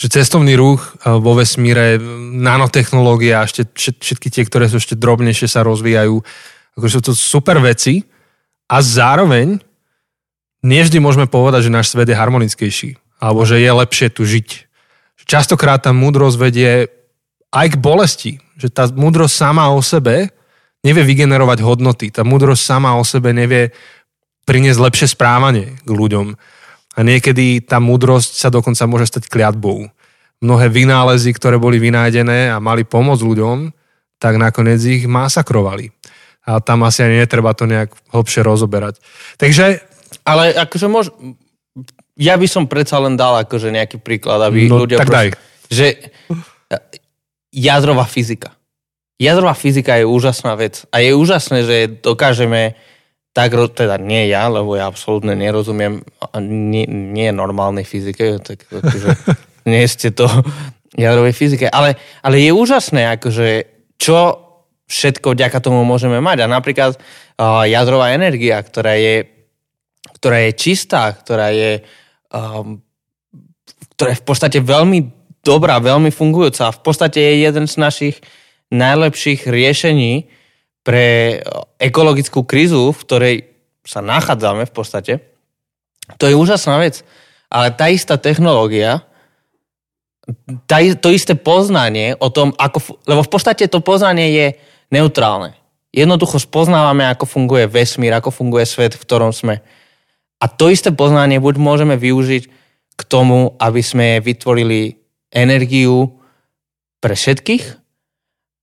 že cestovný ruch eh, vo vesmíre, nanotechnológia ešte všet- všetky tie, ktoré sú ešte drobnejšie, sa rozvíjajú. Akože sú to super veci a zároveň nie vždy môžeme povedať, že náš svet je harmonickejší alebo že je lepšie tu žiť. Častokrát tá múdrosť vedie aj k bolesti. Že tá múdrosť sama o sebe nevie vygenerovať hodnoty. Tá múdrosť sama o sebe nevie priniesť lepšie správanie k ľuďom. A niekedy tá múdrosť sa dokonca môže stať kliatbou. Mnohé vynálezy, ktoré boli vynájdené a mali pomôcť ľuďom, tak nakoniec ich masakrovali. A tam asi ani netreba to nejak hlbšie rozoberať. Takže Ale akože môž... Ja by som predsa len dal akože nejaký príklad, aby No, ľudia... tak daj. Že e, jadrová fyzika. Jadrová fyzika je úžasná vec. A je úžasné, že dokážeme tak, teda nie ja, lebo ja absolútne nerozumiem nie, nie normálnej fyzike, tak akože nie ste to jadrovej fyzike, ale, ale je úžasné, akože čo všetko vďaka tomu môžeme mať. A napríklad uh, jadrová energia, ktorá je, ktorá je čistá, ktorá je, um, ktorá je v podstate veľmi dobrá, veľmi fungujúca. A v podstate je jeden z našich najlepších riešení pre ekologickú krízu, v ktorej sa nachádzame v podstate. To je úžasná vec. Ale tá istá technológia, tá, to isté poznanie o tom, ako, lebo v podstate to poznanie je neutrálne. Jednoducho spoznávame, ako funguje vesmír, ako funguje svet, v ktorom sme. A to isté poznanie buď môžeme využiť k tomu, aby sme vytvorili energiu pre všetkých,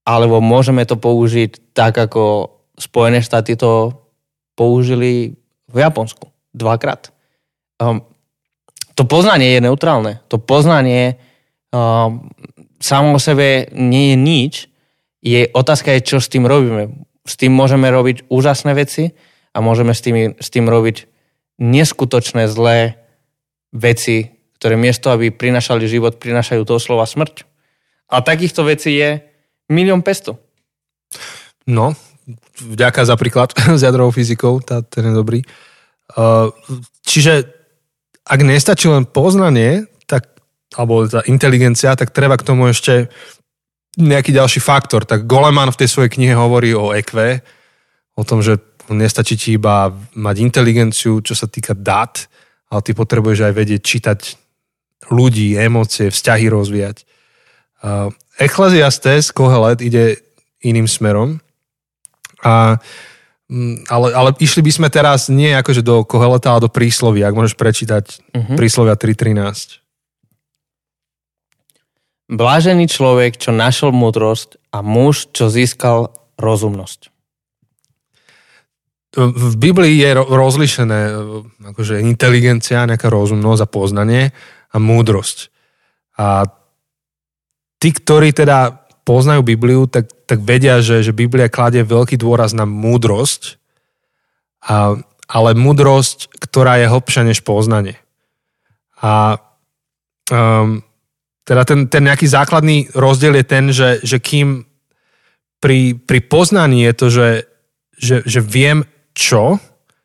alebo môžeme to použiť tak, ako Spojené štáty to použili v Japonsku dvakrát. Um, to poznanie je neutrálne. To poznanie um, samo o sebe nie je nič. Je, otázka je, čo s tým robíme. S tým môžeme robiť úžasné veci a môžeme s tým, s tým robiť neskutočné zlé veci, ktoré miesto, aby prinašali život, prinašajú toho slova smrť. A takýchto vecí je milión pesto. No, vďaka za príklad s jadrovou fyzikou, tá, ten je dobrý. Uh, čiže ak nestačí len poznanie, tak, alebo tá inteligencia, tak treba k tomu ešte nejaký ďalší faktor. Tak Goleman v tej svojej knihe hovorí o EQ, o tom, že nestačí ti iba mať inteligenciu, čo sa týka dát, ale ty potrebuješ aj vedieť čítať ľudí, emócie, vzťahy rozvíjať. Uh, Ecclesiastes, Kohelet, ide iným smerom. A, mm, ale, ale išli by sme teraz nie akože do Koheleta, ale do príslovia, ak môžeš prečítať Mhm. príslovia 3.13. Blážený človek, čo našiel múdrosť a muž, čo získal rozumnosť. v Biblii je rozlišené akože inteligencia, nejaká rozumnosť a poznanie a múdrosť. A tí, ktorí teda poznajú Bibliu, tak, tak vedia, že, že Biblia kladie veľký dôraz na múdrosť, a, ale múdrosť, ktorá je hlbšia než poznanie. A um, teda ten, ten nejaký základný rozdiel je ten, že, že kým pri, pri poznaní je to, že, že, že viem čo,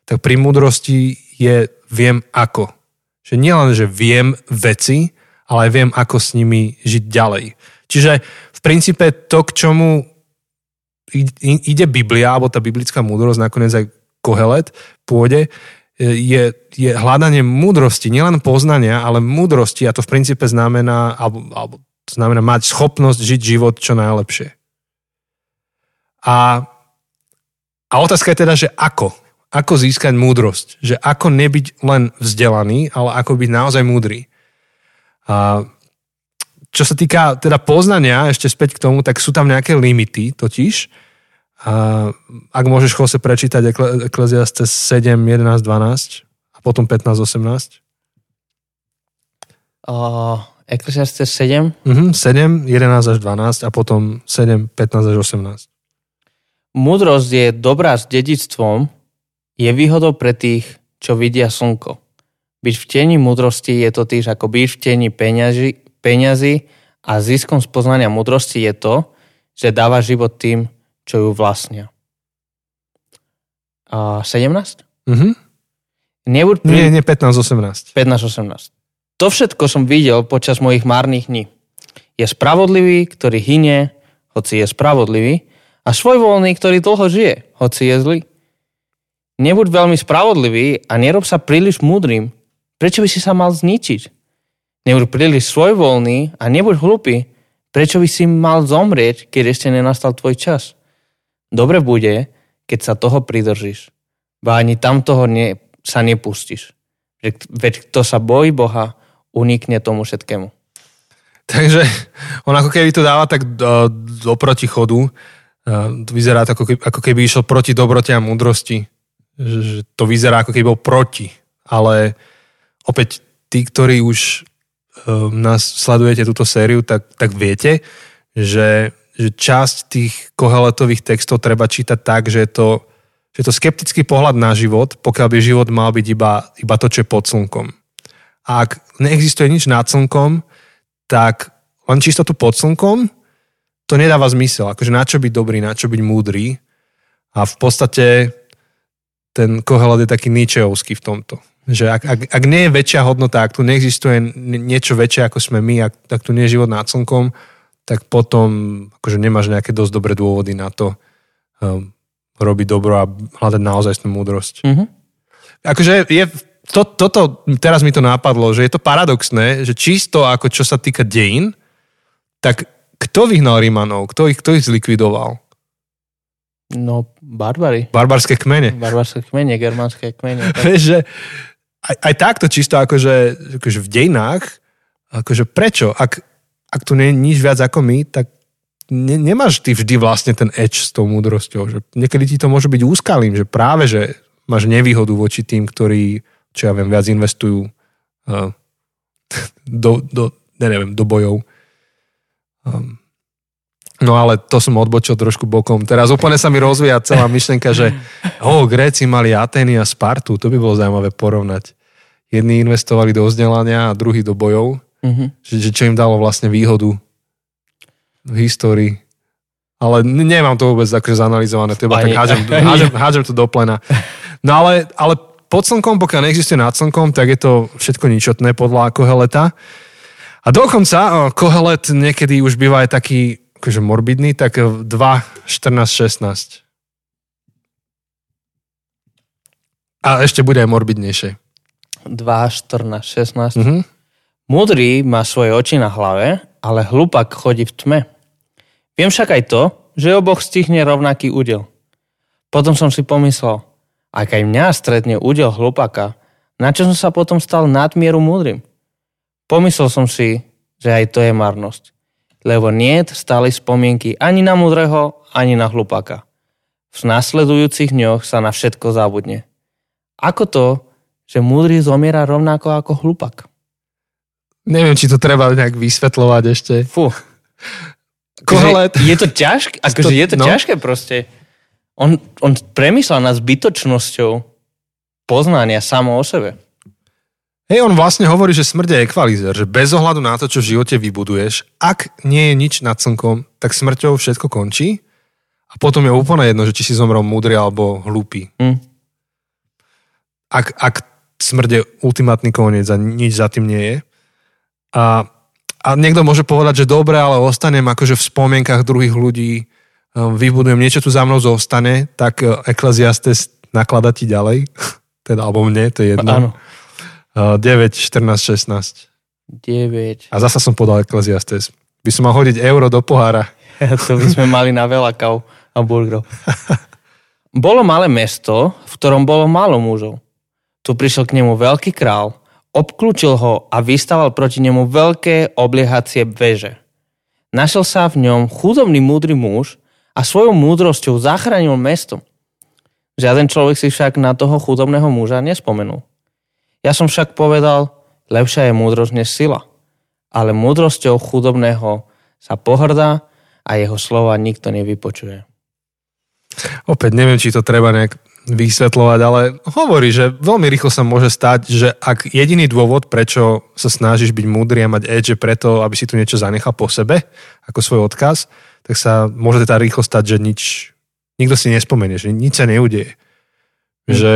tak pri múdrosti je viem ako. Že nielen, že viem veci, ale aj viem, ako s nimi žiť ďalej. Čiže v princípe to, k čomu ide Biblia, alebo tá biblická múdrosť, nakoniec aj Kohelet pôjde, je, je hľadanie múdrosti, nielen poznania, ale múdrosti a to v princípe znamená, alebo, alebo znamená mať schopnosť žiť život čo najlepšie. A, a otázka je teda, že ako? Ako získať múdrosť? Že ako nebyť len vzdelaný, ale ako byť naozaj múdry. A čo sa týka teda poznania, ešte späť k tomu, tak sú tam nejaké limity totiž. A ak môžeš Jose prečítať Ecclesiastes 7, 11, 12 a potom 15, 18. Uh, Ecclesiastes 7? Uh-huh, 7, 11 až 12 a potom 7, 15 až 18. Múdrosť je dobrá s dedictvom, je výhodou pre tých, čo vidia slnko. Byť v teni múdrosti je to tiež ako byť v teni peňaži, peňazí a ziskom z poznania múdrosti je to, že dáva život tým, čo ju vlastnia. A 17? Mhm. Nebuď. Nie, nie, 15-18. 15-18. To všetko som videl počas mojich márnych dní. Je spravodlivý, ktorý hynie, hoci je spravodlivý, a svojvoľný, ktorý dlho žije, hoci je zlý. Nebuď veľmi spravodlivý a nerob sa príliš múdrym. Prečo by si sa mal zničiť? Nebuď príliš svojvoľný a nebuď hlupý. Prečo by si mal zomrieť, keď ešte nenastal tvoj čas? Dobre bude, keď sa toho pridržíš. Ba ani tam toho ne, sa nepustíš. Veď kto sa bojí Boha, unikne tomu všetkému. Takže on ako keby to dáva tak do, do protichodu, to vyzerá to, ako keby, ako keby išiel proti dobrote a múdrosti. Že, to vyzerá, ako keby bol proti. Ale opäť tí, ktorí už um, nás sledujete túto sériu, tak, tak viete, že, že časť tých koheletových textov treba čítať tak, že je to, že je to skeptický pohľad na život, pokiaľ by život mal byť iba, iba to, čo je pod slnkom. A ak neexistuje nič nad slnkom, tak len čistotu pod slnkom to nedáva zmysel. Akože na čo byť dobrý, na čo byť múdry. A v podstate ten Kohelet je taký ničeovský v tomto. Že ak, ak, ak nie je väčšia hodnota, ak tu neexistuje niečo väčšie ako sme my, ak, ak tu nie je život nad slnkom, tak potom akože nemáš nejaké dosť dobré dôvody na to um, robiť dobro a hľadať naozaj múdrosť. Mm-hmm. Akože je, to, toto, teraz mi to napadlo, že je to paradoxné, že čisto ako čo sa týka dejín, tak kto vyhnal Rímanov? Kto ich, kto ich zlikvidoval? No, barbary. Barbarské kmene. Barbarské kmene, germánske kmene. Vieš, že aj, aj takto čisto akože, akože v dejnách, akože prečo? Ak, ak tu nie je nič viac ako my, tak ne, nemáš ty vždy vlastne ten edge s tou múdrosťou. Že niekedy ti to môže byť úskalým, že práve, že máš nevýhodu voči tým, ktorí, čo ja viem, viac investujú uh, do, do, neviem, do bojov. Um, no ale to som odbočil trošku bokom. Teraz úplne sa mi rozvíja celá myšlenka, že oh, Gréci mali Atény a Spartu, to by bolo zaujímavé porovnať. Jedni investovali do vzdelania a druhý do bojov. Mm-hmm. Že, že čo im dalo vlastne výhodu v histórii. Ale nemám to vôbec akože zanalizované, teba tak hádžem, hádžem, hádžem to do plena. No ale, ale pod slnkom, pokiaľ neexistuje nad slnkom, tak je to všetko ničotné podľa Koheleta. A dokonca Kohelet niekedy už býva aj taký akože morbidný, tak 2, 14, 16. A ešte bude aj morbidnejšie. 2, 14, 16. Mm-hmm. Múdry má svoje oči na hlave, ale hlupak chodí v tme. Viem však aj to, že oboch stihne rovnaký údel. Potom som si pomyslel, ak aj mňa stretne údel hlupaka, na čo som sa potom stal nadmieru múdrym? Pomyslel som si, že aj to je marnosť. Lebo nie stále spomienky ani na múdreho, ani na hlupaka. v nasledujúcich dňoch sa na všetko zabudne. Ako to, že múdry zomiera rovnako ako hlupak? Neviem, či to treba nejak vysvetľovať ešte. Fú. Kohelet. Je to ťažké, akože je to no. ťažké proste. On, on premyslel nad zbytočnosťou poznania samo o sebe. Hej, on vlastne hovorí, že smrť je ekvalizer, že bez ohľadu na to, čo v živote vybuduješ, ak nie je nič nad slnkom, tak smrťou všetko končí a potom je úplne jedno, že či si zomrel múdry alebo hlúpy. Hm. Ak, ak smrť je ultimátny koniec a nič za tým nie je. A, a niekto môže povedať, že dobre, ale ostanem akože v spomienkach druhých ľudí, um, vybudujem niečo tu za mnou zostane, tak uh, Ecclesiastes naklada ti ďalej. teda, alebo mne, to je jedno. Áno. Uh, 9, 14, 16. 9. A zasa som podal Ecclesiastes. By som mal hodiť euro do pohára. to by sme mali na veľa kav a burgerov. Bolo malé mesto, v ktorom bolo málo mužov. Tu prišiel k nemu veľký král, obklúčil ho a vystaval proti nemu veľké obliehacie veže. Našiel sa v ňom chudobný múdry muž a svojou múdrosťou zachránil mesto. Žiaden človek si však na toho chudobného muža nespomenul. Ja som však povedal, lepšia je múdrosť než sila. Ale múdrosťou chudobného sa pohrdá a jeho slova nikto nevypočuje. Opäť neviem, či to treba nejak vysvetľovať, ale hovorí, že veľmi rýchlo sa môže stať, že ak jediný dôvod, prečo sa snažíš byť múdry a mať edge, je preto, aby si tu niečo zanechal po sebe, ako svoj odkaz, tak sa môže teda rýchlo stať, že nič, nikto si nespomenie, že nič sa neudeje. Mm. Že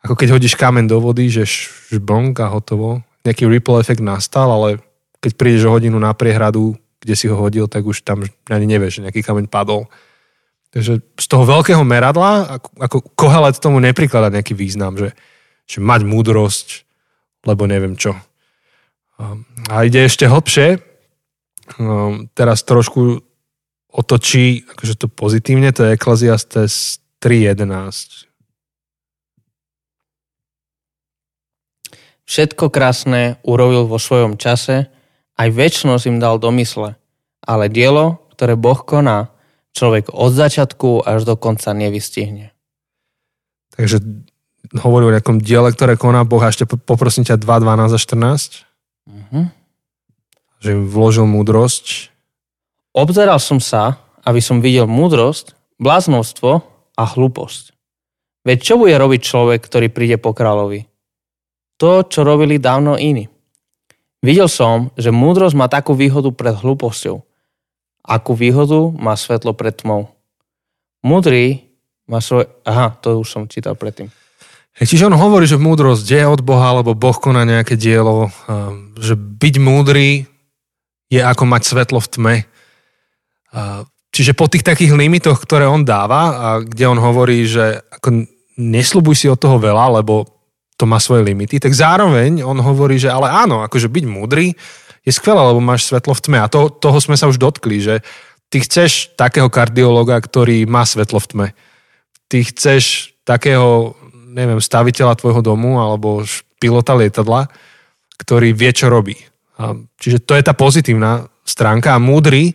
ako keď hodíš kamen do vody, že žblnk a hotovo. Nejaký ripple efekt nastal, ale keď prídeš o hodinu na priehradu, kde si ho hodil, tak už tam ani nevieš, že nejaký kameň padol. Takže z toho veľkého meradla, ako, ako kohelet tomu neprikladá nejaký význam, že, že mať múdrosť, lebo neviem čo. A ide ešte hlbšie, teraz trošku otočí akože to pozitívne, to je Ecclesiastes 3.11. Všetko krásne urobil vo svojom čase, aj väčšnosť im dal do mysle. Ale dielo, ktoré Boh koná, človek od začiatku až do konca nevystihne. Takže hovorí o nejakom diele, ktoré koná Boh a ešte poprosím ťa 2, 12 a 14. Uh-huh. Že im vložil múdrosť. Obzeral som sa, aby som videl múdrosť, bláznostvo a hlúposť. Veď čo bude robiť človek, ktorý príde po kráľovi? to, čo robili dávno iní. Videl som, že múdrosť má takú výhodu pred hlúposťou. Akú výhodu má svetlo pred tmou. Múdry má svoj... Aha, to už som čítal predtým. Čiže on hovorí, že múdrosť je od Boha, alebo Boh koná nejaké dielo. Že byť múdry je ako mať svetlo v tme. Čiže po tých takých limitoch, ktoré on dáva, a kde on hovorí, že ako nesľubuj si od toho veľa, lebo to má svoje limity, tak zároveň on hovorí, že ale áno, akože byť múdry je skvelé, lebo máš svetlo v tme. A to, toho sme sa už dotkli, že ty chceš takého kardiologa, ktorý má svetlo v tme. Ty chceš takého, neviem, staviteľa tvojho domu alebo pilota lietadla, ktorý vie, čo robí. A, čiže to je tá pozitívna stránka a múdry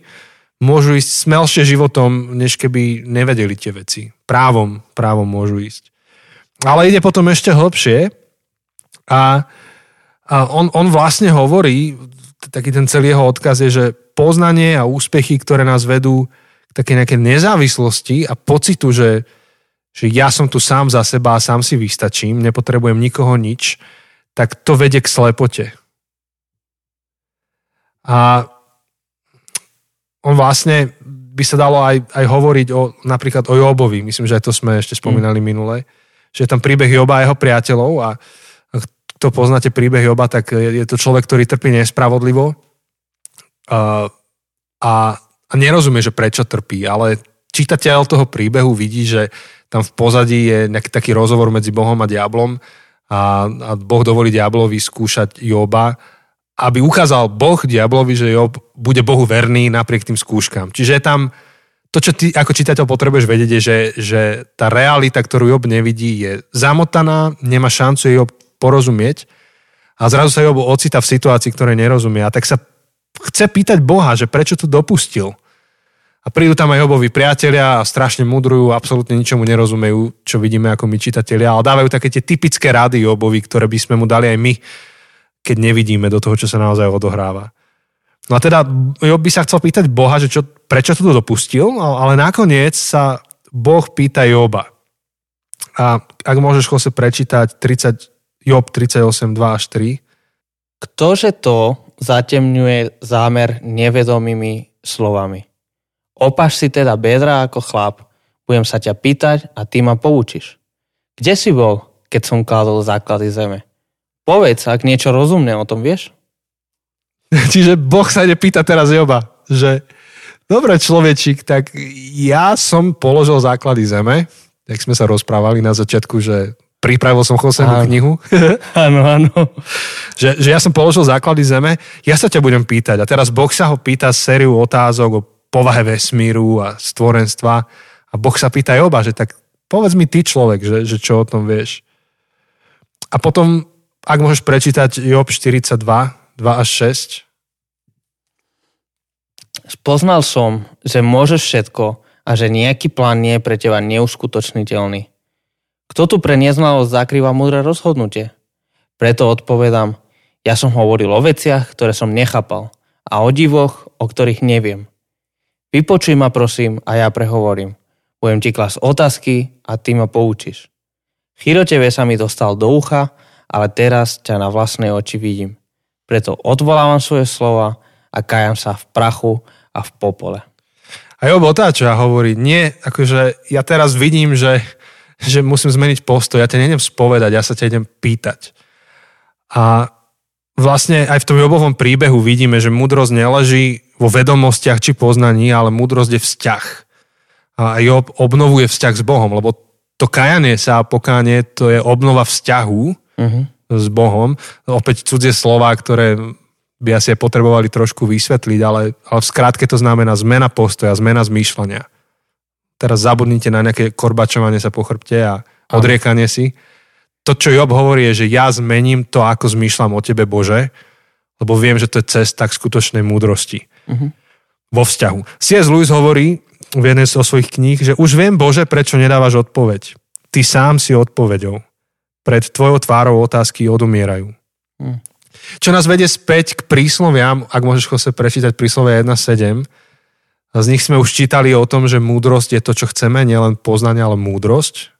môžu ísť smelšie životom, než keby nevedeli tie veci. Právom, právom môžu ísť. Ale ide potom ešte hlbšie a, a on, on vlastne hovorí, taký ten celý jeho odkaz je, že poznanie a úspechy, ktoré nás vedú k také nejaké nezávislosti a pocitu, že, že ja som tu sám za seba a sám si vystačím, nepotrebujem nikoho nič, tak to vedie k slepote. A on vlastne by sa dalo aj, aj hovoriť o, napríklad o Jobovi, myslím, že aj to sme ešte spomínali mm. minule, že je tam príbeh Joba a jeho priateľov a kto poznáte príbeh Joba, tak je to človek, ktorý trpí nespravodlivo a, a, a nerozumie, že prečo trpí, ale čitateľ toho príbehu vidí, že tam v pozadí je nejaký taký rozhovor medzi Bohom a diablom a, a Boh dovolí diablovi skúšať Joba, aby ukázal Boh diablovi, že Job bude Bohu verný napriek tým skúškam. Čiže je tam to, čo ty ako čitateľ potrebuješ vedieť, je, že, že tá realita, ktorú Job nevidí, je zamotaná, nemá šancu Job porozumieť a zrazu sa Job ocita v situácii, ktorej nerozumie. A tak sa chce pýtať Boha, že prečo to dopustil. A prídu tam aj Jobovi priatelia a strašne mudrujú, absolútne ničomu nerozumejú, čo vidíme ako my čitatelia, ale dávajú také tie typické rady Jobovi, ktoré by sme mu dali aj my, keď nevidíme do toho, čo sa naozaj odohráva. No a teda Job by sa chcel pýtať Boha, že čo, prečo to dopustil, ale nakoniec sa Boh pýta Joba. A ak môžeš Jose prečítať 30, Job 38, 2 až 3. Ktože to zatemňuje zámer nevedomými slovami? Opaš si teda bedra ako chlap, budem sa ťa pýtať a ty ma poučíš. Kde si bol, keď som kladol základy zeme? Povedz, ak niečo rozumné o tom vieš. Čiže Boh sa ide pýta teraz Joba, že dobre človečík, tak ja som položil základy zeme, tak sme sa rozprávali na začiatku, že pripravil som Chosenú knihu. Áno, áno. že, že ja som položil základy zeme, ja sa ťa budem pýtať. A teraz Boh sa ho pýta sériu otázok o povahe vesmíru a stvorenstva. A Boh sa pýta aj oba, že tak povedz mi ty človek, že, že čo o tom vieš. A potom, ak môžeš prečítať Job 42, 2 až 6. Spoznal som, že môžeš všetko a že nejaký plán nie je pre teba neuskutočniteľný. Kto tu pre neznalosť zakrýva múdre rozhodnutie? Preto odpovedám, ja som hovoril o veciach, ktoré som nechápal a o divoch, o ktorých neviem. Vypočuj ma prosím a ja prehovorím. Budem ti klas otázky a ty ma poučíš. Chiroteve sa mi dostal do ucha, ale teraz ťa na vlastné oči vidím. Preto odvolávam svoje slova a kajam sa v prachu a v popole. A Job otáča a hovorí, nie, akože ja teraz vidím, že, že musím zmeniť postoj, ja ťa nejdem spovedať, ja sa ťa idem pýtať. A vlastne aj v tom Jobovom príbehu vidíme, že múdrosť neleží vo vedomostiach či poznaní, ale múdrosť je vzťah. A Job obnovuje vzťah s Bohom, lebo to kajanie sa a pokánie, to je obnova vzťahu uh-huh. s Bohom. Opäť cudzie slova, ktoré by asi potrebovali trošku vysvetliť, ale, ale v skrátke to znamená zmena postoja, zmena zmýšľania. Teraz zabudnite na nejaké korbačovanie sa po chrbte a odriekanie si. To, čo Job hovorí, je, že ja zmením to, ako zmýšľam o tebe, Bože, lebo viem, že to je cesta k skutočnej múdrosti uh-huh. vo vzťahu. C.S. Lewis hovorí v jednej zo svojich kníh, že už viem, Bože, prečo nedávaš odpoveď. Ty sám si odpoveďou. Pred tvojou tvárou otázky odomierajú. Uh-huh. Čo nás vedie späť k prísloviam, ak môžeš sa prečítať príslovia 1.7. Z nich sme už čítali o tom, že múdrosť je to, čo chceme, nielen poznanie, ale múdrosť.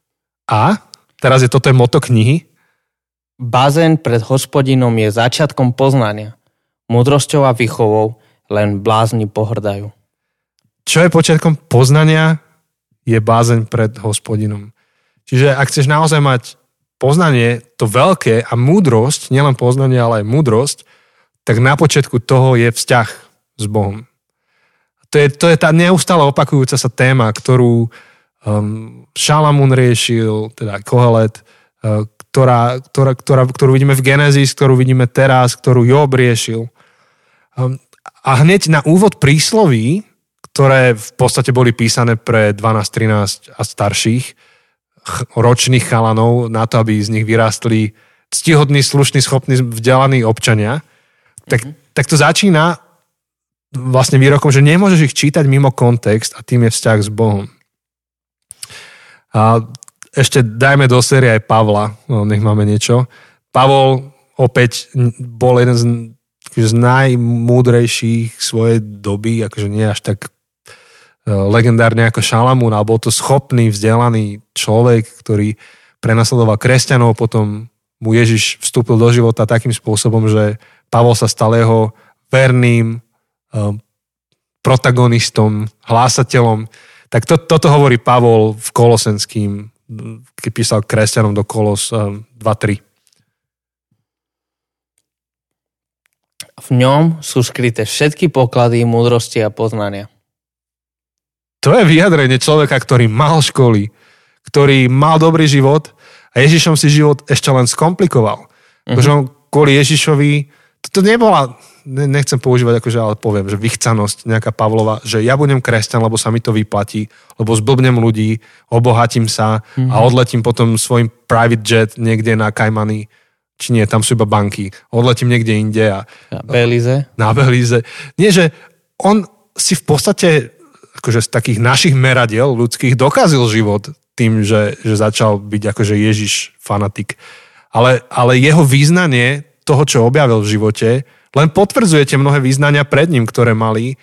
A teraz je toto je moto knihy. Bazén pred hospodinom je začiatkom poznania. Múdrosťou a výchovou len blázni pohrdajú. Čo je počiatkom poznania, je bázeň pred hospodinom. Čiže ak chceš naozaj mať poznanie, to veľké a múdrosť, nielen poznanie, ale aj múdrosť, tak na počiatku toho je vzťah s Bohom. To je, to je tá neustále opakujúca sa téma, ktorú um, Šalamún riešil, teda Kohelet, uh, ktorá, ktorá, ktorá, ktorú vidíme v Genesis, ktorú vidíme teraz, ktorú Job riešil. Um, a hneď na úvod prísloví, ktoré v podstate boli písané pre 12, 13 a starších ročných chalanov na to, aby z nich vyrástli ctihodní, slušní, schopní, vzdelaní občania, tak, mm-hmm. tak to začína vlastne výrokom, že nemôžeš ich čítať mimo kontext a tým je vzťah s Bohom. A ešte dajme do série aj Pavla, no, nech máme niečo. Pavol opäť bol jeden z z najmúdrejších svojej doby, akože nie až tak e, legendárne ako Šalamún, ale bol to schopný, vzdelaný človek, ktorý prenasledoval kresťanov, potom mu Ježiš vstúpil do života takým spôsobom, že Pavol sa stal jeho verným protagonistom, hlásateľom. Tak to, toto hovorí Pavol v Kolosenským, keď písal kresťanom do Kolos um, 2.3. V ňom sú skryté všetky poklady múdrosti a poznania. To je vyjadrenie človeka, ktorý mal školy, ktorý mal dobrý život a Ježišom si život ešte len skomplikoval. Uh-huh. on kvôli Ježišovi, to, to nebola, nechcem používať akože, ale poviem, že vychcanosť nejaká Pavlova, že ja budem kresťan, lebo sa mi to vyplatí, lebo zblbnem ľudí, obohatím sa uh-huh. a odletím potom svojim private jet niekde na Kajmany či nie, tam sú iba banky. Odletím niekde inde a... Na Belize. Na Belize. Nie, že on si v podstate akože z takých našich meradiel ľudských dokázil život tým, že, že začal byť akože Ježiš fanatik. Ale, ale jeho význanie toho, čo objavil v živote, len potvrdzujete mnohé význania pred ním, ktoré mali,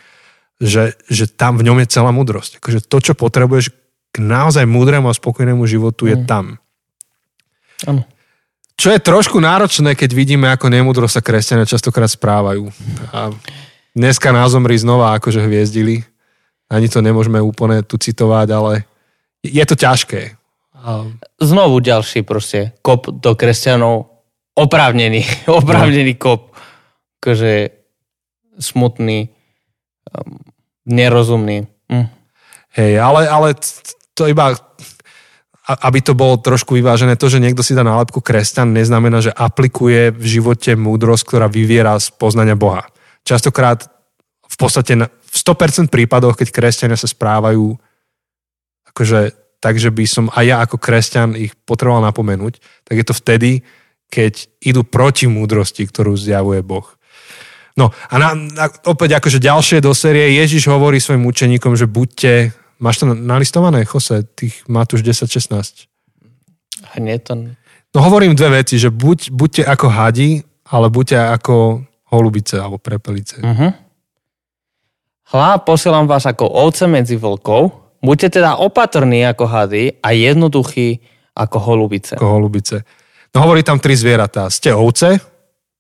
že, že tam v ňom je celá múdrosť. Akože to, čo potrebuješ k naozaj múdremu a spokojnému životu, je mm. tam. Áno. Čo je trošku náročné, keď vidíme, ako nemudro sa kresťania častokrát správajú. A dneska na zomri znova akože hviezdili. Ani to nemôžeme úplne tu citovať, ale je to ťažké. A... Znovu ďalší proste kop do kresťanov. Oprávnený, oprávnený no. kop. Akože smutný, um, nerozumný. Hm. Hej, ale, ale to iba aby to bolo trošku vyvážené, to, že niekto si dá nálepku kresťan, neznamená, že aplikuje v živote múdrosť, ktorá vyviera z poznania Boha. Častokrát v podstate v 100% prípadoch, keď kresťania sa správajú akože tak, že by som aj ja ako kresťan ich potreboval napomenúť, tak je to vtedy, keď idú proti múdrosti, ktorú zjavuje Boh. No a na, na, opäť akože ďalšie do série Ježiš hovorí svojim učeníkom, že buďte Máš to nalistované, Jose, tých Matúš 10-16? Nie to... No hovorím dve veci, že buď, buďte ako hadi, ale buďte ako holubice alebo prepelice. Uh-huh. Hlá, posielam vás ako ovce medzi vlkov, buďte teda opatrní ako hady a jednoduchí ako holubice. Ako holubice. No hovorí tam tri zvieratá. Ste ovce,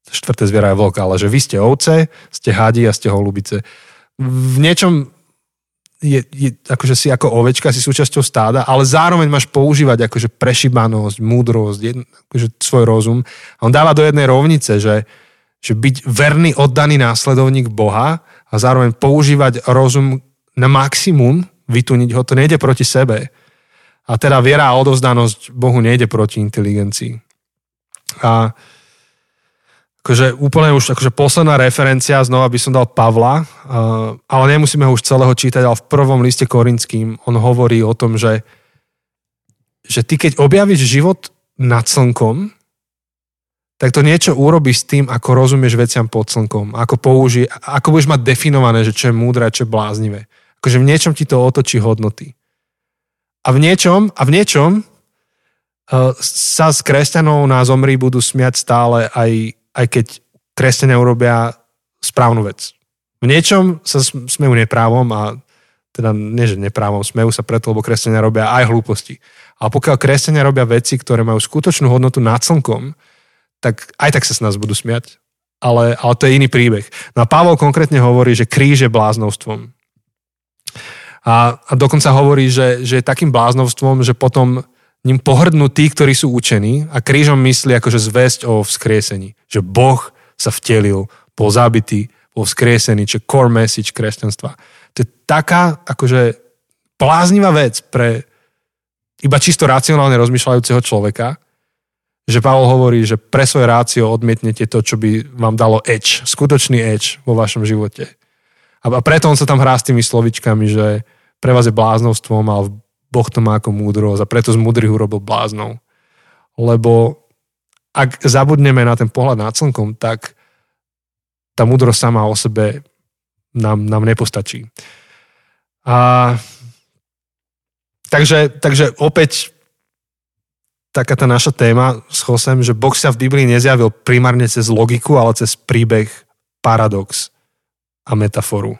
štvrté zviera je vlk, ale že vy ste ovce, ste hadi a ste holubice. V niečom je, je, akože si ako ovečka, si súčasťou stáda, ale zároveň máš používať akože prešibanosť, múdrosť, jedn, akože svoj rozum. A on dáva do jednej rovnice, že, že byť verný, oddaný následovník Boha a zároveň používať rozum na maximum, vytuniť ho, to nejde proti sebe. A teda viera a odovzdanosť Bohu nejde proti inteligencii. A akože úplne už akože posledná referencia, znova by som dal Pavla, ale nemusíme ho už celého čítať, ale v prvom liste korinským on hovorí o tom, že, že ty keď objavíš život nad slnkom, tak to niečo urobí s tým, ako rozumieš veciam pod slnkom, ako použij, ako budeš mať definované, že čo je múdre čo je bláznivé. Akože v niečom ti to otočí hodnoty. A v niečom, a v niečom sa s kresťanov na zomri budú smiať stále aj aj keď kresťania urobia správnu vec. V niečom sa smejú neprávom a teda nie, že neprávom, smejú sa preto, lebo kresťania robia aj hlúposti. Ale pokiaľ kresťania robia veci, ktoré majú skutočnú hodnotu nad slnkom, tak aj tak sa s nás budú smiať. Ale, ale to je iný príbeh. No a Pavol konkrétne hovorí, že kríž je bláznovstvom. A, a dokonca hovorí, že, že je takým bláznovstvom, že potom ním pohrdnú tí, ktorí sú učení a krížom myslí akože zväzť o vzkriesení. Že Boh sa vtelil, bol zabitý, bol vzkriesený, čo core message kresťanstva. To je taká akože bláznivá vec pre iba čisto racionálne rozmýšľajúceho človeka, že Pavol hovorí, že pre svoje rácio odmietnete to, čo by vám dalo edge, skutočný edge vo vašom živote. A preto on sa tam hrá s tými slovičkami, že pre vás je bláznovstvom, ale Boh to má ako múdrosť a preto z múdrych urobil bláznou. Lebo ak zabudneme na ten pohľad nad slnkom, tak tá múdrosť sama o sebe nám, nám nepostačí. A, takže, takže opäť taká tá naša téma s Chosem, že Boh sa v Biblii nezjavil primárne cez logiku, ale cez príbeh, paradox a metaforu.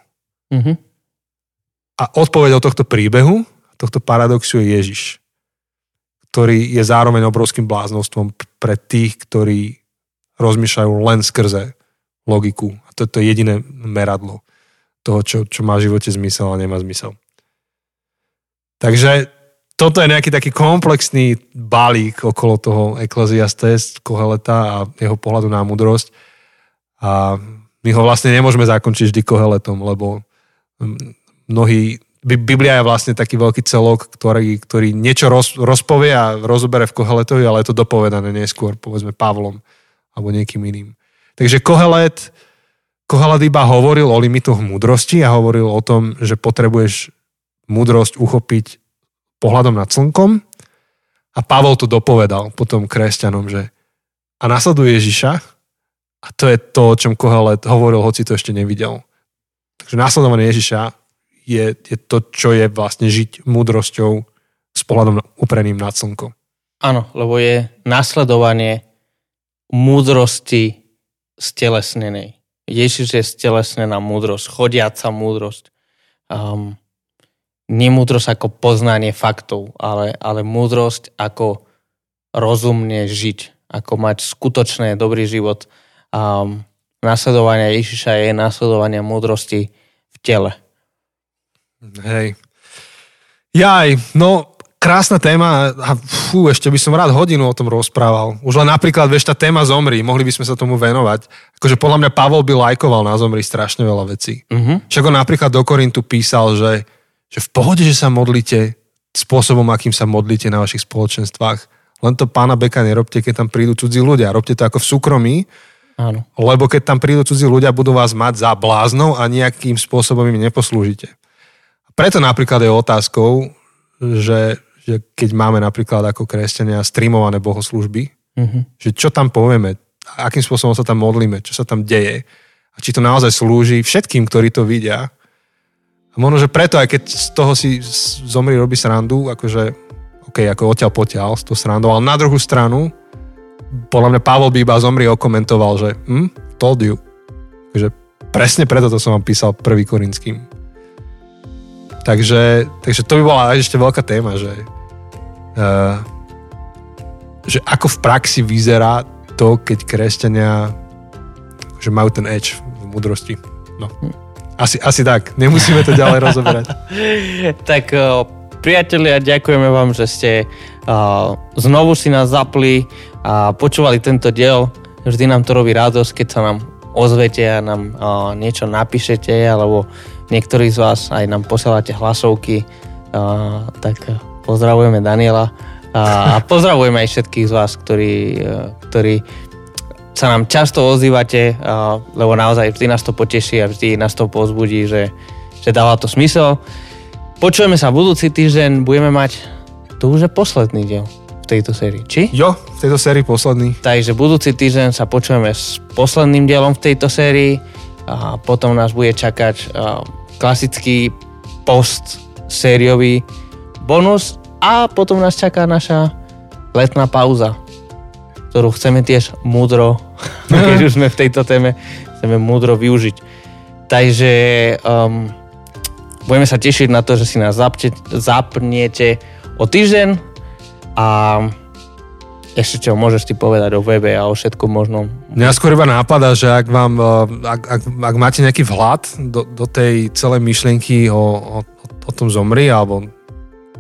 Mm-hmm. A odpoveď tohto príbehu tohto paradoxu je Ježiš, ktorý je zároveň obrovským bláznovstvom pre tých, ktorí rozmýšľajú len skrze logiku. A to je jediné meradlo toho, čo, čo má v živote zmysel a nemá zmysel. Takže toto je nejaký taký komplexný balík okolo toho Ecclesiastes, Koheleta a jeho pohľadu na múdrosť. A my ho vlastne nemôžeme zakončiť vždy Koheletom, lebo mnohí Biblia je vlastne taký veľký celok, ktorý, ktorý niečo roz, rozpovie a rozobere v Koheletovi, ale je to dopovedané neskôr, povedzme Pavlom alebo niekým iným. Takže Kohelet, Kohelet iba hovoril o limitoch múdrosti a hovoril o tom, že potrebuješ múdrosť uchopiť pohľadom nad slnkom a Pavol to dopovedal potom kresťanom, že a nasleduje Ježiša a to je to, o čom Kohelet hovoril, hoci to ešte nevidel. Takže následovanie Ježiša je, je to, čo je vlastne žiť múdrosťou s pohľadom upreným na slnko. Áno, lebo je nasledovanie múdrosti stelesnenej. Ježiš je stelesnená múdrosť, chodiaca múdrosť. Um, nie múdrosť ako poznanie faktov, ale, ale múdrosť ako rozumne žiť, ako mať skutočný dobrý život. Um, nasledovania Ježiša je nasledovanie múdrosti v tele. Hej. Jaj, no krásna téma a fú, ešte by som rád hodinu o tom rozprával. Už len napríklad, vieš, tá téma zomri, mohli by sme sa tomu venovať. Akože podľa mňa Pavol by lajkoval na zomri strašne veľa vecí. Uh-huh. Však on napríklad do Korintu písal, že, že v pohode, že sa modlíte spôsobom, akým sa modlíte na vašich spoločenstvách. Len to pána Beka nerobte, keď tam prídu cudzí ľudia. Robte to ako v súkromí, Áno. lebo keď tam prídu cudzí ľudia, budú vás mať za bláznou a nejakým spôsobom im neposlúžite. Preto napríklad je otázkou, že, že keď máme napríklad ako kresťania streamované bohoslužby, mm-hmm. že čo tam povieme, akým spôsobom sa tam modlíme, čo sa tam deje a či to naozaj slúži všetkým, ktorí to vidia. A možno, že preto, aj keď z toho si zomri robí srandu, akože, OK, ako odtiaľ potiaľ s tou srandou, ale na druhú stranu, podľa mňa Pavol by iba zomri okomentoval, že hm, told you. Takže presne preto to som vám písal prvý korinským. Takže, takže to by bola ešte veľká téma, že, uh, že ako v praxi vyzerá to, keď kresťania že majú ten edge v múdrosti. No. Asi, asi tak, nemusíme to ďalej rozoberať. tak uh, priatelia, ďakujeme vám, že ste uh, znovu si nás zapli a počúvali tento diel. Vždy nám to robí radosť, keď sa nám ozvete a nám uh, niečo napíšete, alebo niektorí z vás aj nám posielate hlasovky, uh, tak pozdravujeme Daniela a, a pozdravujeme aj všetkých z vás, ktorí, uh, ktorí sa nám často ozývate, uh, lebo naozaj vždy nás to poteší a vždy nás to pozbudí, že, že dáva to smysel. Počujeme sa budúci týždeň, budeme mať tu už je posledný diel v tejto sérii, či? Jo, v tejto sérii posledný. Takže budúci týždeň sa počujeme s posledným dielom v tejto sérii a potom nás bude čakať klasický post sériový bonus a potom nás čaká naša letná pauza, ktorú chceme tiež múdro, keď už sme v tejto téme, chceme múdro využiť. Takže um, budeme sa tešiť na to, že si nás zapte, zapnete o týždeň a ešte čo môžeš ti povedať o webe a o všetkom možnom. Mňa skôr iba nápada, že ak, vám, e, ak, ak, ak máte nejaký vhľad do, do tej celej myšlienky o, o, o tom zomri, alebo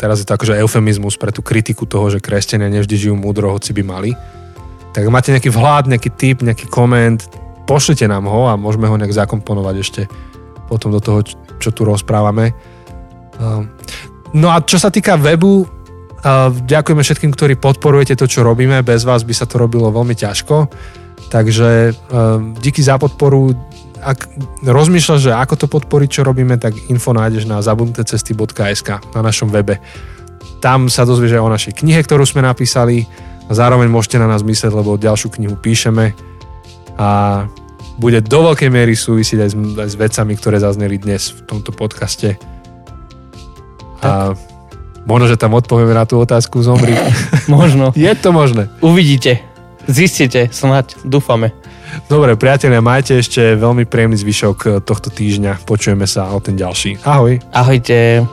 teraz je to akože eufemizmus pre tú kritiku toho, že kresťania nevždy žijú múdro, hoci by mali, tak ak máte nejaký vhľad, nejaký tip, nejaký koment, pošlite nám ho a môžeme ho nejak zakomponovať ešte potom do toho, čo tu rozprávame. Ehm, no a čo sa týka webu, Ďakujeme všetkým, ktorí podporujete to, čo robíme. Bez vás by sa to robilo veľmi ťažko. Takže ehm, díky za podporu. Ak rozmýšľaš, že ako to podporiť, čo robíme, tak info nájdeš na zabudnutecesty.sk na našom webe. Tam sa dozvieš aj o našej knihe, ktorú sme napísali zároveň môžete na nás myslieť, lebo ďalšiu knihu píšeme a bude do veľkej miery súvisieť aj s, aj s vecami, ktoré zazneli dnes v tomto podcaste. Tak. A Možno, že tam odpovieme na tú otázku zomri. Možno. Je to možné. Uvidíte. Zistíte, snáď. Dúfame. Dobre, priatelia, majte ešte veľmi príjemný zvyšok tohto týždňa. Počujeme sa o ten ďalší. Ahoj. Ahojte.